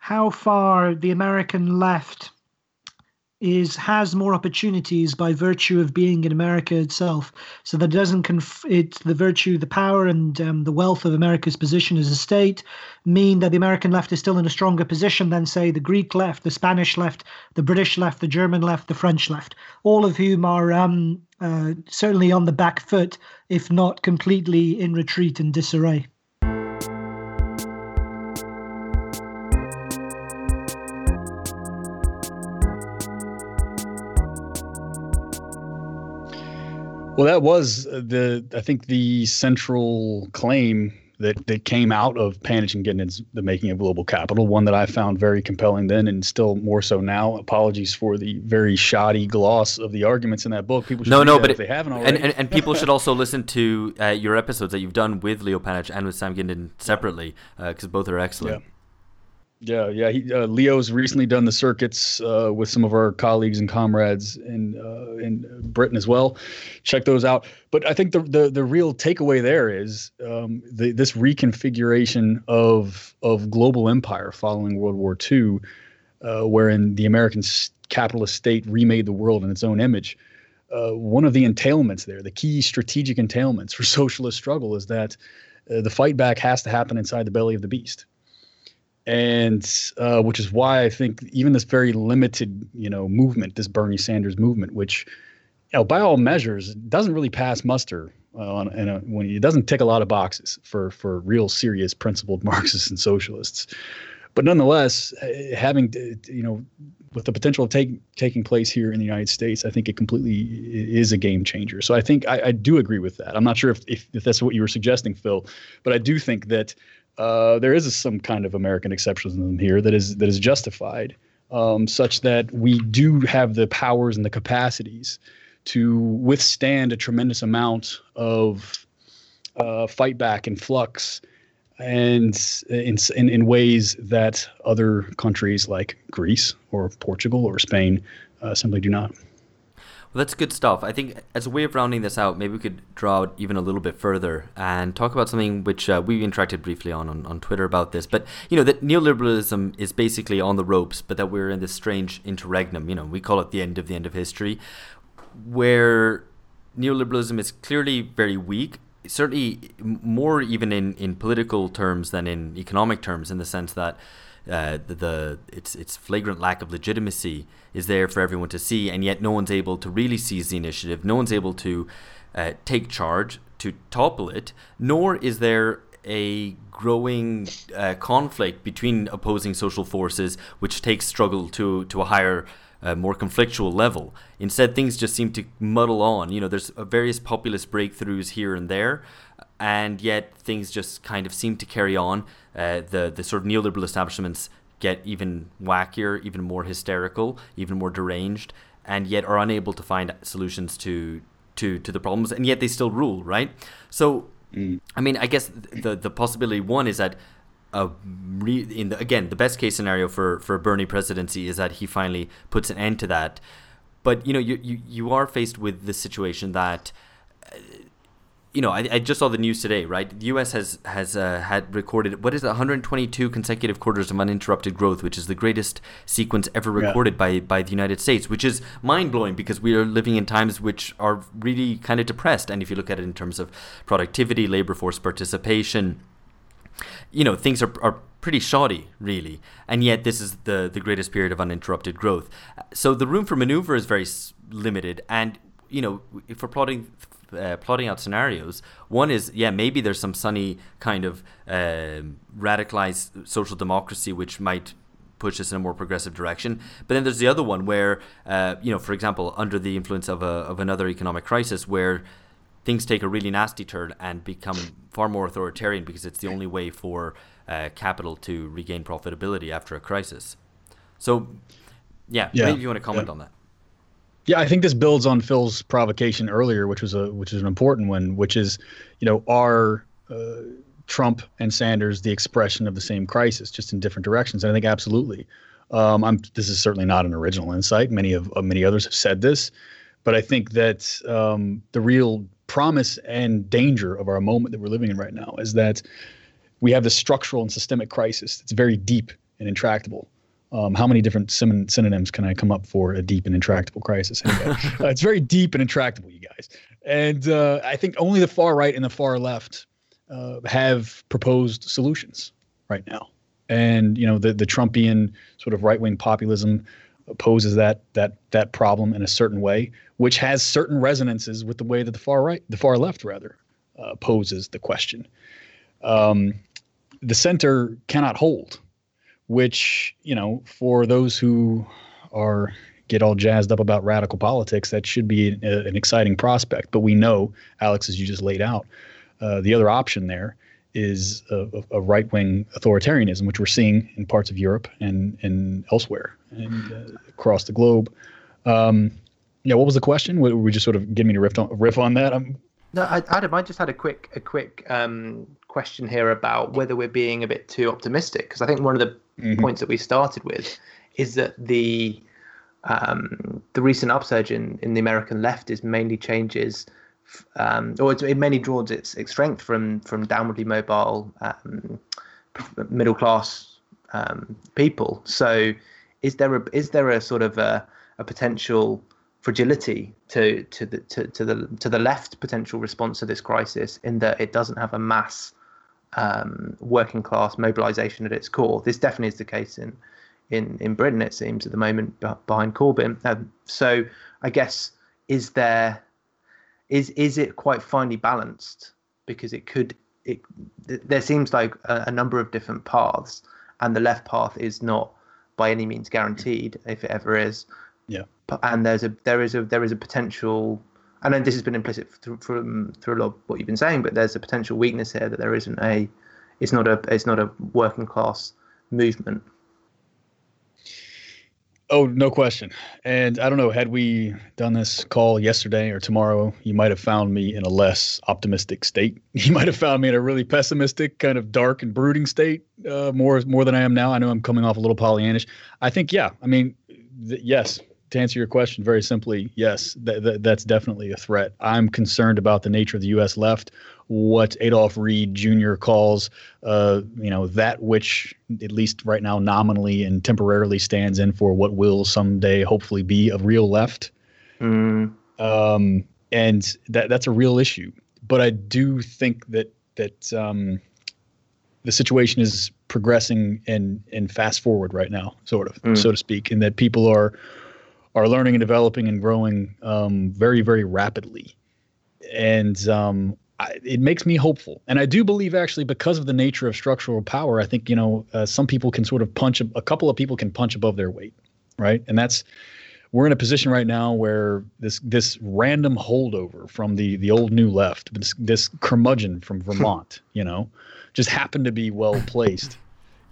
how far the American left is has more opportunities by virtue of being in America itself. So that it doesn't conf- it the virtue, the power, and um, the wealth of America's position as a state mean that the American left is still in a stronger position than say the Greek left, the Spanish left, the British left, the German left, the French left, all of whom are um, uh, certainly on the back foot, if not completely in retreat and disarray. Well, that was the I think the central claim that that came out of Panitch and Gindin the making of global capital. One that I found very compelling then, and still more so now. Apologies for the very shoddy gloss of the arguments in that book. People should no, no, but if they haven't already. And, and, and people should also listen to uh, your episodes that you've done with Leo Panitch and with Sam Gindin separately, because uh, both are excellent. Yeah. Yeah, yeah. He, uh, Leo's recently done the circuits uh, with some of our colleagues and comrades in uh, in Britain as well. Check those out. But I think the the, the real takeaway there is um, the, this reconfiguration of of global empire following World War II, uh, wherein the American capitalist state remade the world in its own image. Uh, one of the entailments there, the key strategic entailments for socialist struggle, is that uh, the fight back has to happen inside the belly of the beast and uh, which is why I think even this very limited, you know, movement, this Bernie Sanders movement, which, you know, by all measures, doesn't really pass muster uh, on, a, when it doesn't tick a lot of boxes for for real serious principled Marxists and socialists, but nonetheless, uh, having you know, with the potential of take, taking place here in the United States, I think it completely is a game changer. So I think I, I do agree with that. I'm not sure if, if if that's what you were suggesting, Phil, but I do think that uh, there is some kind of American exceptionalism here that is that is justified, um, such that we do have the powers and the capacities to withstand a tremendous amount of uh, fight back and flux, and in, in in ways that other countries like Greece or Portugal or Spain uh, simply do not. Well, that's good stuff. I think as a way of rounding this out, maybe we could draw it even a little bit further and talk about something which uh, we interacted briefly on, on on Twitter about this. But you know that neoliberalism is basically on the ropes, but that we're in this strange interregnum. You know, we call it the end of the end of history, where neoliberalism is clearly very weak. Certainly more even in, in political terms than in economic terms, in the sense that uh, the, the its its flagrant lack of legitimacy is there for everyone to see, and yet no one's able to really seize the initiative. No one's able to uh, take charge to topple it, nor is there a growing uh, conflict between opposing social forces, which takes struggle to to a higher. Uh, more conflictual level. Instead, things just seem to muddle on. You know, there's various populist breakthroughs here and there, and yet things just kind of seem to carry on. Uh, the the sort of neoliberal establishments get even wackier, even more hysterical, even more deranged, and yet are unable to find solutions to to to the problems, and yet they still rule, right? So, mm. I mean, I guess the the possibility one is that. Uh, re- in the, again, the best case scenario for, for Bernie presidency is that he finally puts an end to that. But you know, you, you, you are faced with the situation that uh, you know, I, I, just saw the news today, right? The U.S. has has uh, had recorded what is it, 122 consecutive quarters of uninterrupted growth, which is the greatest sequence ever recorded yeah. by by the United States, which is mind blowing because we are living in times which are really kind of depressed. And if you look at it in terms of productivity, labor force participation, you know, things are are pretty shoddy, really. And yet, this is the the greatest period of uninterrupted growth. So the room for maneuver is very limited, and you know, if we're plotting uh, plotting out scenarios. One is, yeah, maybe there's some sunny kind of uh, radicalized social democracy which might push us in a more progressive direction. But then there's the other one where, uh, you know, for example, under the influence of a of another economic crisis, where things take a really nasty turn and become far more authoritarian because it's the only way for uh, capital to regain profitability after a crisis. So, yeah, yeah. maybe you want to comment yeah. on that. Yeah, I think this builds on Phil's provocation earlier, which was a which is an important one, which is, you know, are uh, Trump and Sanders the expression of the same crisis, just in different directions? And I think absolutely. Um, I'm, this is certainly not an original insight. Many of uh, many others have said this, but I think that um, the real promise and danger of our moment that we're living in right now is that we have this structural and systemic crisis. It's very deep and intractable. Um, how many different syn- synonyms can I come up for a deep and intractable crisis? Anyway, uh, it's very deep and intractable, you guys. And uh, I think only the far right and the far left uh, have proposed solutions right now. And you know, the the Trumpian sort of right wing populism poses that that that problem in a certain way, which has certain resonances with the way that the far right, the far left rather, uh, poses the question. Um, the center cannot hold which you know for those who are get all jazzed up about radical politics that should be a, an exciting prospect. But we know alex as you just laid out uh, the other option there is a, a, right-wing authoritarianism which we're seeing in parts of europe and, and elsewhere and uh, across the globe. Um, yeah what was the question? Were we just sort of give me to riff on, riff on that? I'm, no, Adam, I just had a quick a quick um, question here about whether we're being a bit too optimistic because I think one of the mm-hmm. points that we started with is that the um, the recent upsurge in, in the American left is mainly changes, um, or it mainly draws its, strength from from downwardly mobile um, middle class um, people. So, is there a is there a sort of a, a potential fragility to to the to, to the to the left potential response to this crisis in that it doesn't have a mass um, working class mobilisation at its core. This definitely is the case in in in Britain. It seems at the moment behind Corbyn. Um, so I guess is there is is it quite finely balanced because it could it there seems like a, a number of different paths and the left path is not by any means guaranteed if it ever is yeah. And there's a there is a there is a potential and then this has been implicit through, from through a lot of what you've been saying, but there's a potential weakness here that there isn't a it's not a it's not a working class movement. Oh, no question. And I don't know, had we done this call yesterday or tomorrow, you might have found me in a less optimistic state. You might have found me in a really pessimistic, kind of dark and brooding state, uh, more more than I am now. I know I'm coming off a little Pollyannish. I think, yeah, I mean, th- yes, to answer your question very simply, yes, th- th- that's definitely a threat. I'm concerned about the nature of the U.S. left, what Adolph Reed Jr. calls, uh, you know, that which at least right now nominally and temporarily stands in for what will someday hopefully be a real left. Mm. Um, and that that's a real issue. But I do think that that um, the situation is progressing and and fast forward right now, sort of, mm. so to speak, and that people are are learning and developing and growing um, very, very rapidly. And um, I, it makes me hopeful. And I do believe, actually, because of the nature of structural power, I think, you know, uh, some people can sort of punch, a, couple of people can punch above their weight, right? And that's, we're in a position right now where this this random holdover from the the old new left, this this curmudgeon from Vermont, you know, just happened to be well placed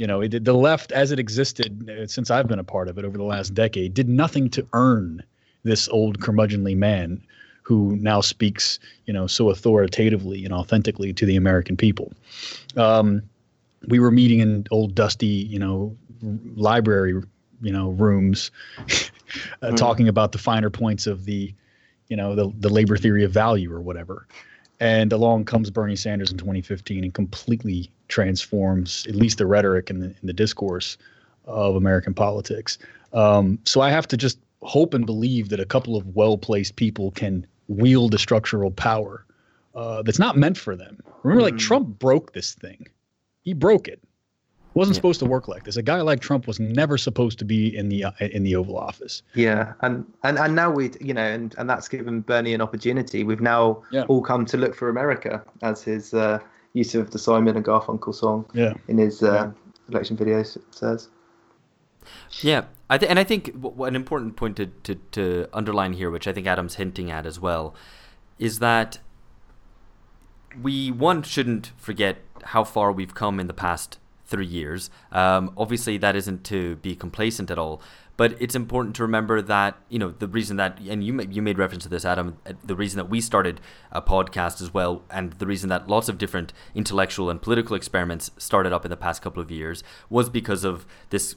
you know, it, the left, as it existed uh, since I've been a part of it over the last decade, did nothing to earn this old curmudgeonly man who now speaks, you know, so authoritatively and authentically to the American people. Um, we were meeting in old dusty, you know, library, you know, rooms, uh, mm. talking about the finer points of the, you know, the the labor theory of value or whatever. And along comes Bernie Sanders in 2015 and completely transforms at least the rhetoric and the, and the discourse of American politics. Um, so I have to just hope and believe that a couple of well placed people can wield a structural power uh, that's not meant for them. Remember, like mm. Trump broke this thing, he broke it wasn't yeah. supposed to work like this. A guy like Trump was never supposed to be in the uh, in the Oval Office. Yeah, and and and now we, you know, and and that's given Bernie an opportunity. We've now yeah. all come to look for America, as his uh, use of the Simon and Garfunkel song. Yeah. in his uh, yeah. election videos says. Yeah, I th- and I think w- an important point to, to to underline here, which I think Adam's hinting at as well, is that we one shouldn't forget how far we've come in the past three years. Um, obviously, that isn't to be complacent at all, but it's important to remember that you know the reason that, and you you made reference to this, Adam, uh, the reason that we started a podcast as well, and the reason that lots of different intellectual and political experiments started up in the past couple of years was because of this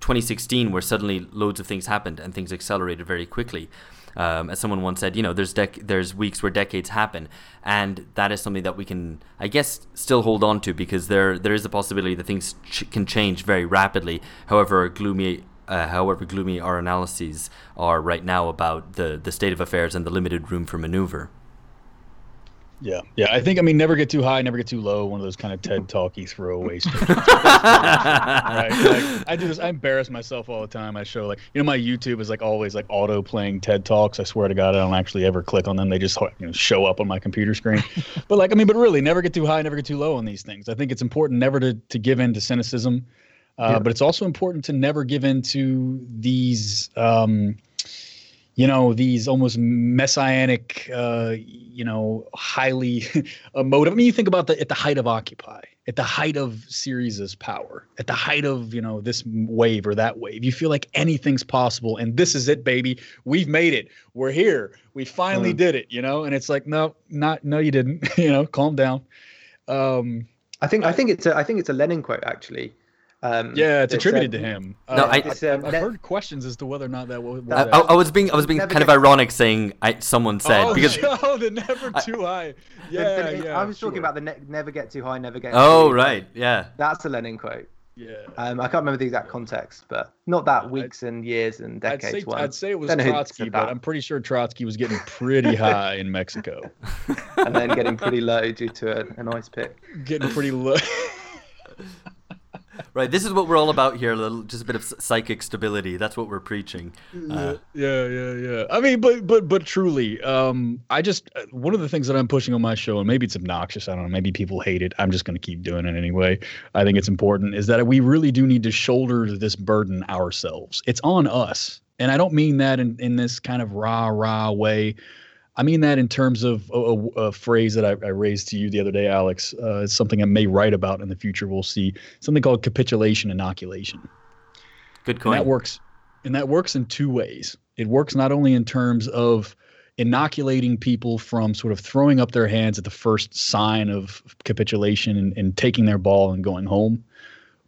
2016 where suddenly loads of things happened and things accelerated very quickly. Um, as someone once said, you know, there's dec- there's weeks where decades happen, and that is something that we can, I guess, still hold on to because there there is a possibility that things ch- can change very rapidly. However gloomy. Uh, however gloomy our analyses are right now about the, the state of affairs and the limited room for maneuver. Yeah, yeah. I think I mean never get too high, never get too low. One of those kind of TED talky throwaway right? Like, I do this. I embarrass myself all the time. I show like you know my YouTube is like always like auto playing TED talks. I swear to God, I don't actually ever click on them. They just you know show up on my computer screen. but like I mean, but really, never get too high, never get too low on these things. I think it's important never to to give in to cynicism, uh, yeah. but it's also important to never give in to these. Um, you know these almost messianic uh, you know highly emotive. I mean you think about the at the height of occupy at the height of Syriza's power at the height of you know this wave or that wave you feel like anything's possible and this is it baby. We've made it. We're here. We finally mm. did it you know? And it's like no not no you didn't you know? Calm down. Um i think i think it's a i think it's a lenin quote actually um, yeah, it's attributed to him. No, uh, I, have um, heard questions as to whether or not that was. I, I, I, was being, I was being kind of ironic, saying I, someone said oh, because oh, the never too high. Yeah, the, the, yeah. I was sure. talking about the ne- never get too high, never get. Oh, right, yeah. That's a Lenin quote. Yeah. Um, I can't remember the exact context, but not that weeks I'd, and years and decades. I'd say, I'd say it was Trotsky, but I'm pretty sure Trotsky was getting pretty high in Mexico, and then getting pretty low due to a, an ice pick. Getting pretty low right. This is what we're all about here. A little, just a bit of psychic stability. That's what we're preaching. Uh, yeah, yeah, yeah. I mean, but but but truly, um, I just uh, one of the things that I'm pushing on my show, and maybe it's obnoxious. I don't know. Maybe people hate it. I'm just going to keep doing it anyway. I think it's important. Is that we really do need to shoulder this burden ourselves. It's on us, and I don't mean that in in this kind of rah rah way. I mean that in terms of a, a, a phrase that I, I, raised to you the other day, Alex. Uh, it's something I may write about in the future. We'll see something called capitulation inoculation. Good coin. And that works, and that works in two ways. It works not only in terms of inoculating people from sort of throwing up their hands at the first sign of capitulation and, and taking their ball and going home,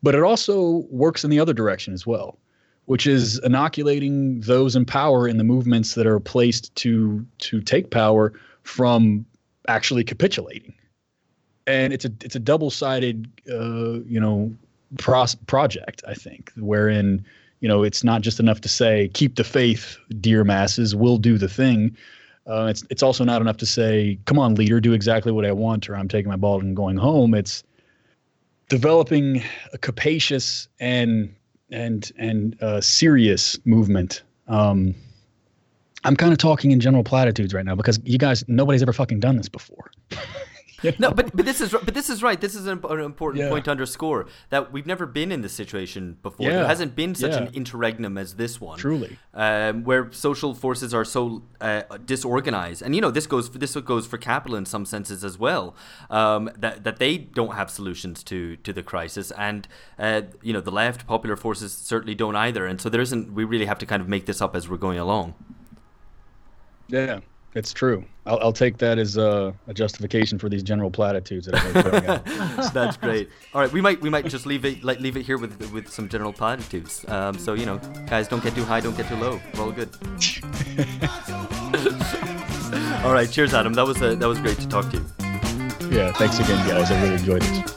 but it also works in the other direction as well which is inoculating those in power in the movements that are placed to to take power from actually capitulating. And it's a it's a double sided uh, you know pros- project I think wherein you know it's not just enough to say keep the faith dear masses we'll do the thing. Uh, it's it's also not enough to say come on leader do exactly what I want or I'm taking my ball and going home. It's developing a capacious and and and uh, serious movement. Um, I'm kind of talking in general platitudes right now because you guys, nobody's ever fucking done this before. No, but but this is but this is right. This is an, an important yeah. point to underscore that we've never been in this situation before. Yeah. There hasn't been such an interregnum as this one. Truly, um, where social forces are so uh, disorganized, and you know this goes for, this goes for capital in some senses as well. Um, that that they don't have solutions to to the crisis, and uh, you know the left popular forces certainly don't either. And so there isn't. We really have to kind of make this up as we're going along. Yeah, it's true. I'll, I'll take that as a, a, justification for these general platitudes that I've been out. That's great. All right, we might we might just leave it like leave it here with with some general platitudes. Um, so you know, guys, don't get too high, don't get too low. We're all good. all right, cheers, Adam. That was a, that was great to talk to you. Yeah, thanks again, guys. I really enjoyed this.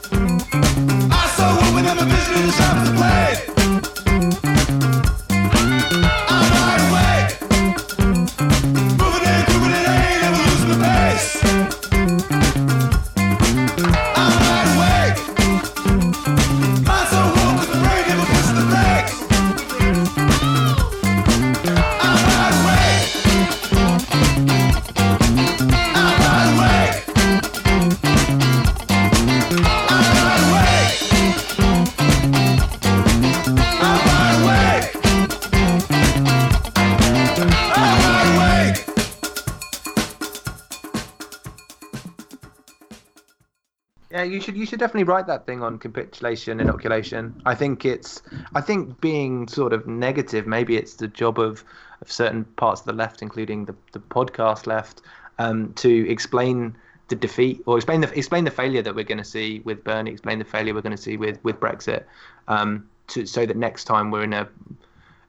Should you should definitely write that thing on capitulation inoculation. I think it's I think being sort of negative. Maybe it's the job of of certain parts of the left, including the the podcast left, um, to explain the defeat or explain the explain the failure that we're going to see with Bernie. Explain the failure we're going to see with with Brexit. Um, to so that next time we're in a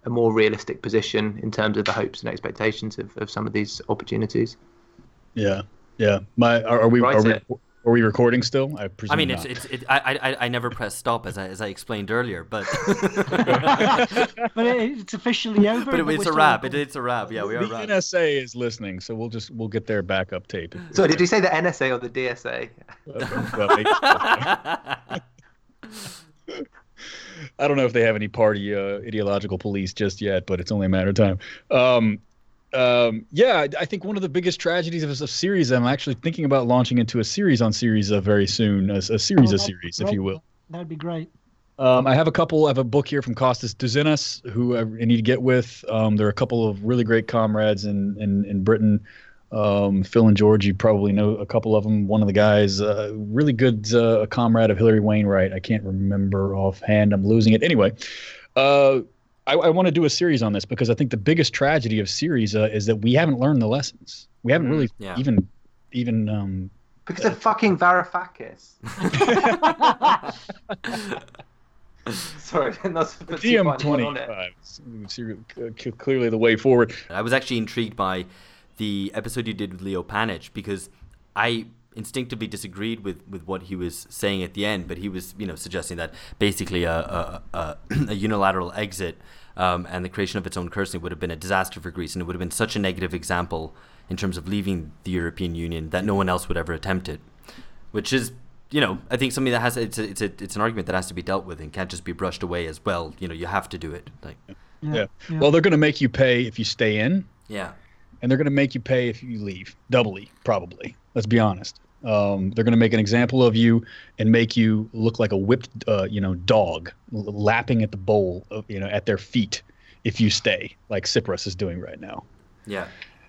a more realistic position in terms of the hopes and expectations of, of some of these opportunities. Yeah, yeah. My are, are we Right are we, it. Are we recording still? I presume I mean, not. it's, it's it, I, I I never press stop as I as I explained earlier, but But it, it's officially over. but it, we're it's a wrap. It, it's a wrap. Yeah, we are the wrapped. NSA is listening, so we'll just we'll get their backup tape. So did you say the NSA or the DSA? I don't know if they have any party uh, ideological police just yet, but it's only a matter of time. Um, um, yeah, I, think one of the biggest tragedies of Syriza. I'm actually thinking about launching into a series on Syriza uh, very soon, a, a series Oh, of series, if you will. That'd be great. Um, I have a couple. I have a book here from Costas Douzinas, who I need to get with. Um, there are a couple of really great comrades in in, in Britain. Um, Phil and George, you probably know a couple of them. One of the guys, uh, really good uh, comrade of Hilary Wainwright. I can't remember offhand. I'm losing it. Anyway, uh, I, I want to do a series on this because I think the biggest tragedy of Syriza is that we haven't learned the lessons. We haven't really Yeah. even even um, Because of fucking Varoufakis. Sorry, not to put too fine a point on it. DiEM25 clearly the way forward. I was actually intrigued by the episode you did with Leo Panitch because I instinctively disagreed with, with what he was saying at the end, but he was you know suggesting that basically a a, a, a unilateral exit um, and the creation of its own currency would have been a disaster for Greece, and it would have been such a negative example in terms of leaving the European Union that no one else would ever attempt it, which is. You know, I think something that has it's a, it's a, it's an argument that has to be dealt with and can't just be brushed away as well. You know, you have to do it. Like, Yeah. Well, they're going to make you pay if you stay in, yeah, and they're going to make you pay if you leave. Doubly, probably. Let's be honest. Um, they're going to make an example of you and make you look like a whipped, uh, you know, dog l- lapping at the bowl, of, you know, at their feet if you stay, like Cyprus is doing right now. yeah.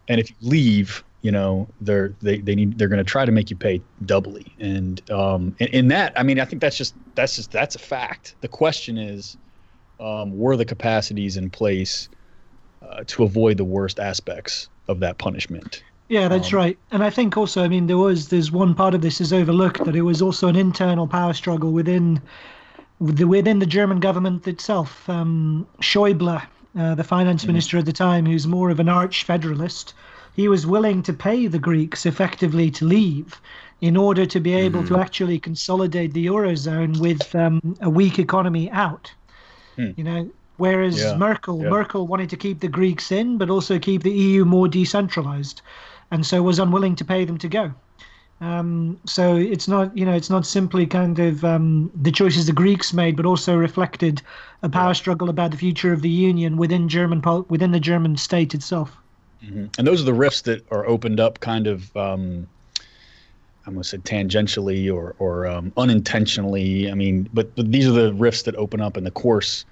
And if you leave, you know, they're they, they need they're going to try to make you pay doubly. And um, in, in that, I mean, I think that's just that's just that's a fact. The question is, um, were the capacities in place uh, to avoid the worst aspects of that punishment? Yeah, that's Um, right. And I think also, I mean, there was there's one part of this is overlooked that it was also an internal power struggle within the, within the German government itself. Um, Schäuble, uh, the finance minister at the time, who's more of an arch federalist, he was willing to pay the Greeks effectively to leave in order to be able to actually consolidate the eurozone with um, a weak economy out. Hmm. You know, whereas Yeah, Merkel, yeah. Merkel wanted to keep the Greeks in, but also keep the EU more decentralized, and so was unwilling to pay them to go. Um, so it's not, you know, it's not simply kind of um, the choices the Greeks made, but also reflected a power struggle about the future of the union within German pol- within the German state itself. And those are the rifts that are opened up kind of, um, I'm going to say tangentially or, or um, unintentionally. I mean, but, but these are the rifts that open up in the course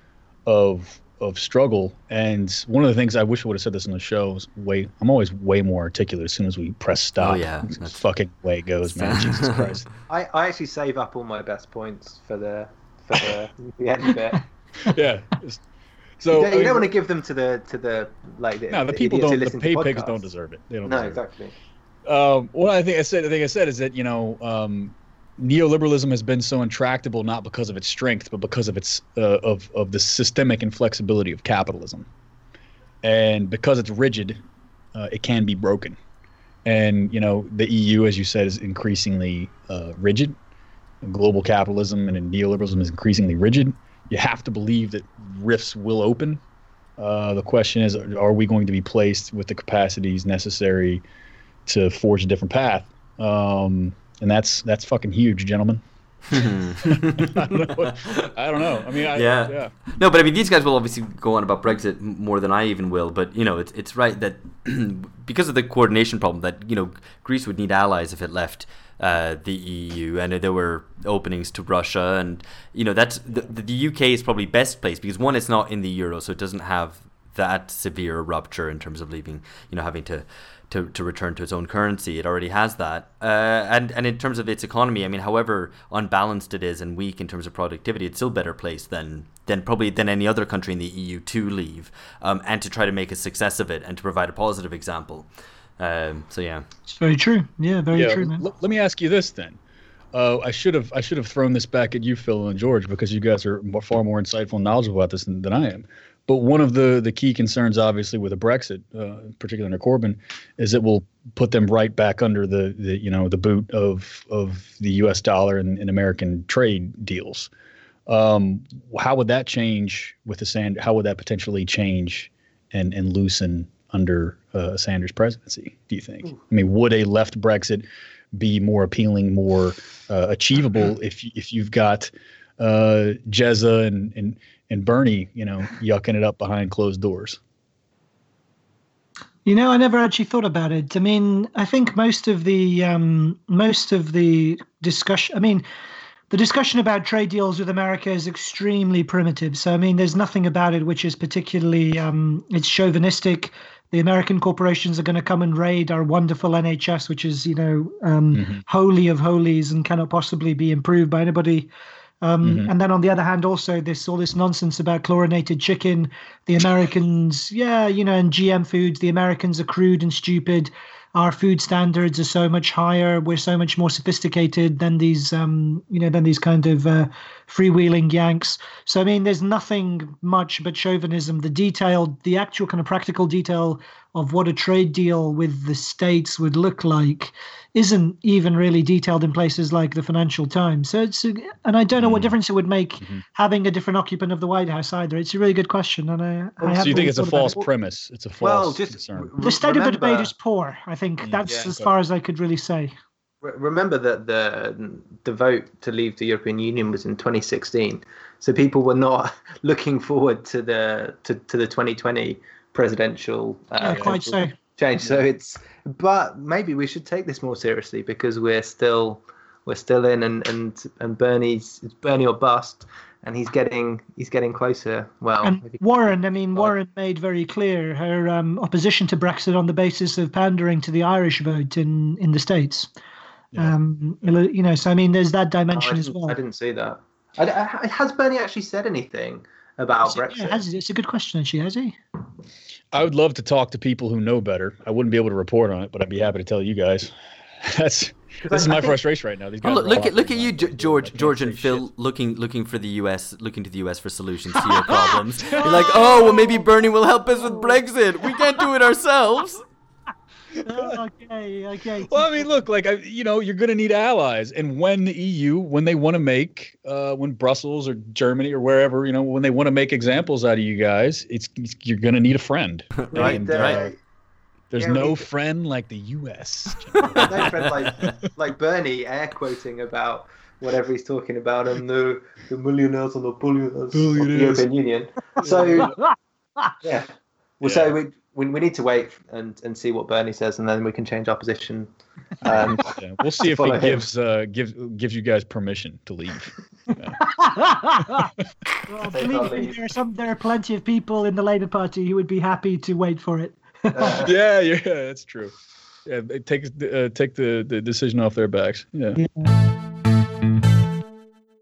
of of struggle. And one of the things I wish I would have said this on the show is way, I'm always way more articulate as soon as we press stop. Oh, yeah, It's that's- fucking way it goes, man. Jesus Christ. I, I actually save up all my best points for the for the, the end bit. yeah. It's- You So don't, I you mean, don't want to give them to the to the like the, no, the the people don't. The pay pigs don't deserve it. They don't. No, deserve it. exactly. Um, what I think I said, I think I said is that you know um, neoliberalism has been so intractable not because of its strength, but because of its uh, of of the systemic inflexibility of capitalism, and because it's rigid, uh, it can be broken. And you know the EU, as you said, is increasingly uh, rigid. Global capitalism and neoliberalism is increasingly rigid. You have to believe that rifts will open. Uh, the question is, are we going to be placed with the capacities necessary to forge a different path? Um, and that's that's fucking huge, gentlemen. I don't know. I don't know. I mean, I, Yeah. yeah. No, but I mean, these guys will obviously go on about Brexit more than I even will. But you know, it's it's right that because of the coordination problem, that you know, Greece would need allies if it left uh, the EU, and there were openings to Russia, and you know, that's the, the UK is probably best placed because one, it's not in the euro, so it doesn't have that severe rupture in terms of leaving, you know, having to. To, to return to its own currency, it already has that, uh, and and in terms of its economy, I mean, however unbalanced it is and weak in terms of productivity, it's still better placed than than probably than any other country in the EU to leave, um, and to try to make a success of it and to provide a positive example. Um, so yeah, It's very true. Yeah, very yeah. true, man. L- let me ask you this then. Uh, I should have I should have thrown this back at you, Phil and George, because you guys are more, far more insightful and knowledgeable about this than, than I am. But one of the the key concerns, obviously, with a Brexit, uh, particularly under Corbyn, is it will put them right back under the, the you know the boot of of the U.S. dollar and, and American trade deals. Um, how would that change with the Sand? How would that potentially change and and loosen under uh, Sanders' presidency? Do you think? I mean, would a left Brexit be more appealing, more uh, achievable if if you've got uh, Jezza and and and Bernie, you know, yucking it up behind closed doors. You know, I never actually thought about it. I mean, I think most of the um, most of the discussion. I mean, the discussion about trade deals with America is extremely primitive. So, I mean, there's nothing about it which is particularly um, it's chauvinistic. The American corporations are going to come and raid our wonderful NHS, which is, you know, um, mm-hmm. holy of holies and cannot possibly be improved by anybody um, mm-hmm. And then on the other hand, also this all this nonsense about chlorinated chicken. The Americans, yeah, you know, and GM foods. The Americans are crude and stupid. Our food standards are so much higher. We're so much more sophisticated than these, um, you know, than these kind of uh, freewheeling Yanks. So I mean, there's nothing much but chauvinism. The detailed, the actual kind of practical detail of what a trade deal with the states would look like isn't even really detailed in places like the Financial Times. So it's, and I don't know what mm. difference it would make mm-hmm. having a different occupant of the White House either. It's a really good question, and I. I so you think it's a false it. premise? It's a false well, just concern. The state remember, of the debate is poor. I think mm, that's yeah, as far as I could really say. Remember that the the vote to leave the European Union was in 2016, so people were not looking forward to the to, to the 2020 presidential. Uh, yeah, quite so. Change. So it's but maybe we should take this more seriously because we're still we're still in and and and Bernie's it's Bernie or bust and he's getting he's getting closer. Well, and Warren, I mean, Warren made very clear her um, opposition to Brexit on the basis of pandering to the Irish vote in in the states. Yeah. Um, you know, so I mean, there's that dimension oh, as well. I didn't see that. I, I, has Bernie actually said anything about Brexit? Yeah, has, it's a good question, actually. Has he? I would love to talk to people who know better. I wouldn't be able to report on it, but I'd be happy to tell you guys. That's this is my frustration right now. These guys look, look at look at you, George, George, and Phil, looking looking for the U.S. looking to the U.S. for solutions to your problems. You're like, oh, well, maybe Bernie will help us with Brexit. We can't do it ourselves. okay, okay. Well, I mean, look, like I, you know, you're going to need allies, and when the EU, when they want to make, uh, when Brussels or Germany or wherever, you know, when they want to make examples out of you guys, it's, it's you're going to need a friend, right? And, uh, right. There's yeah, no friend like the U.S. no friend like like Bernie air quoting about whatever he's talking about and the the millionaires and the billionaires, billionaires. of the European Union. So yeah, well, yeah. so we we, we need to wait and, and see what Bernie says, and then we can change our position. Um, yeah, we'll see if he gives uh, gives gives you guys permission to leave. well, believe me, there are some there are plenty of people in the Labour Party who would be happy to wait for it. uh, yeah, yeah, that's true. Yeah, take uh, take the, the decision off their backs. yeah. yeah.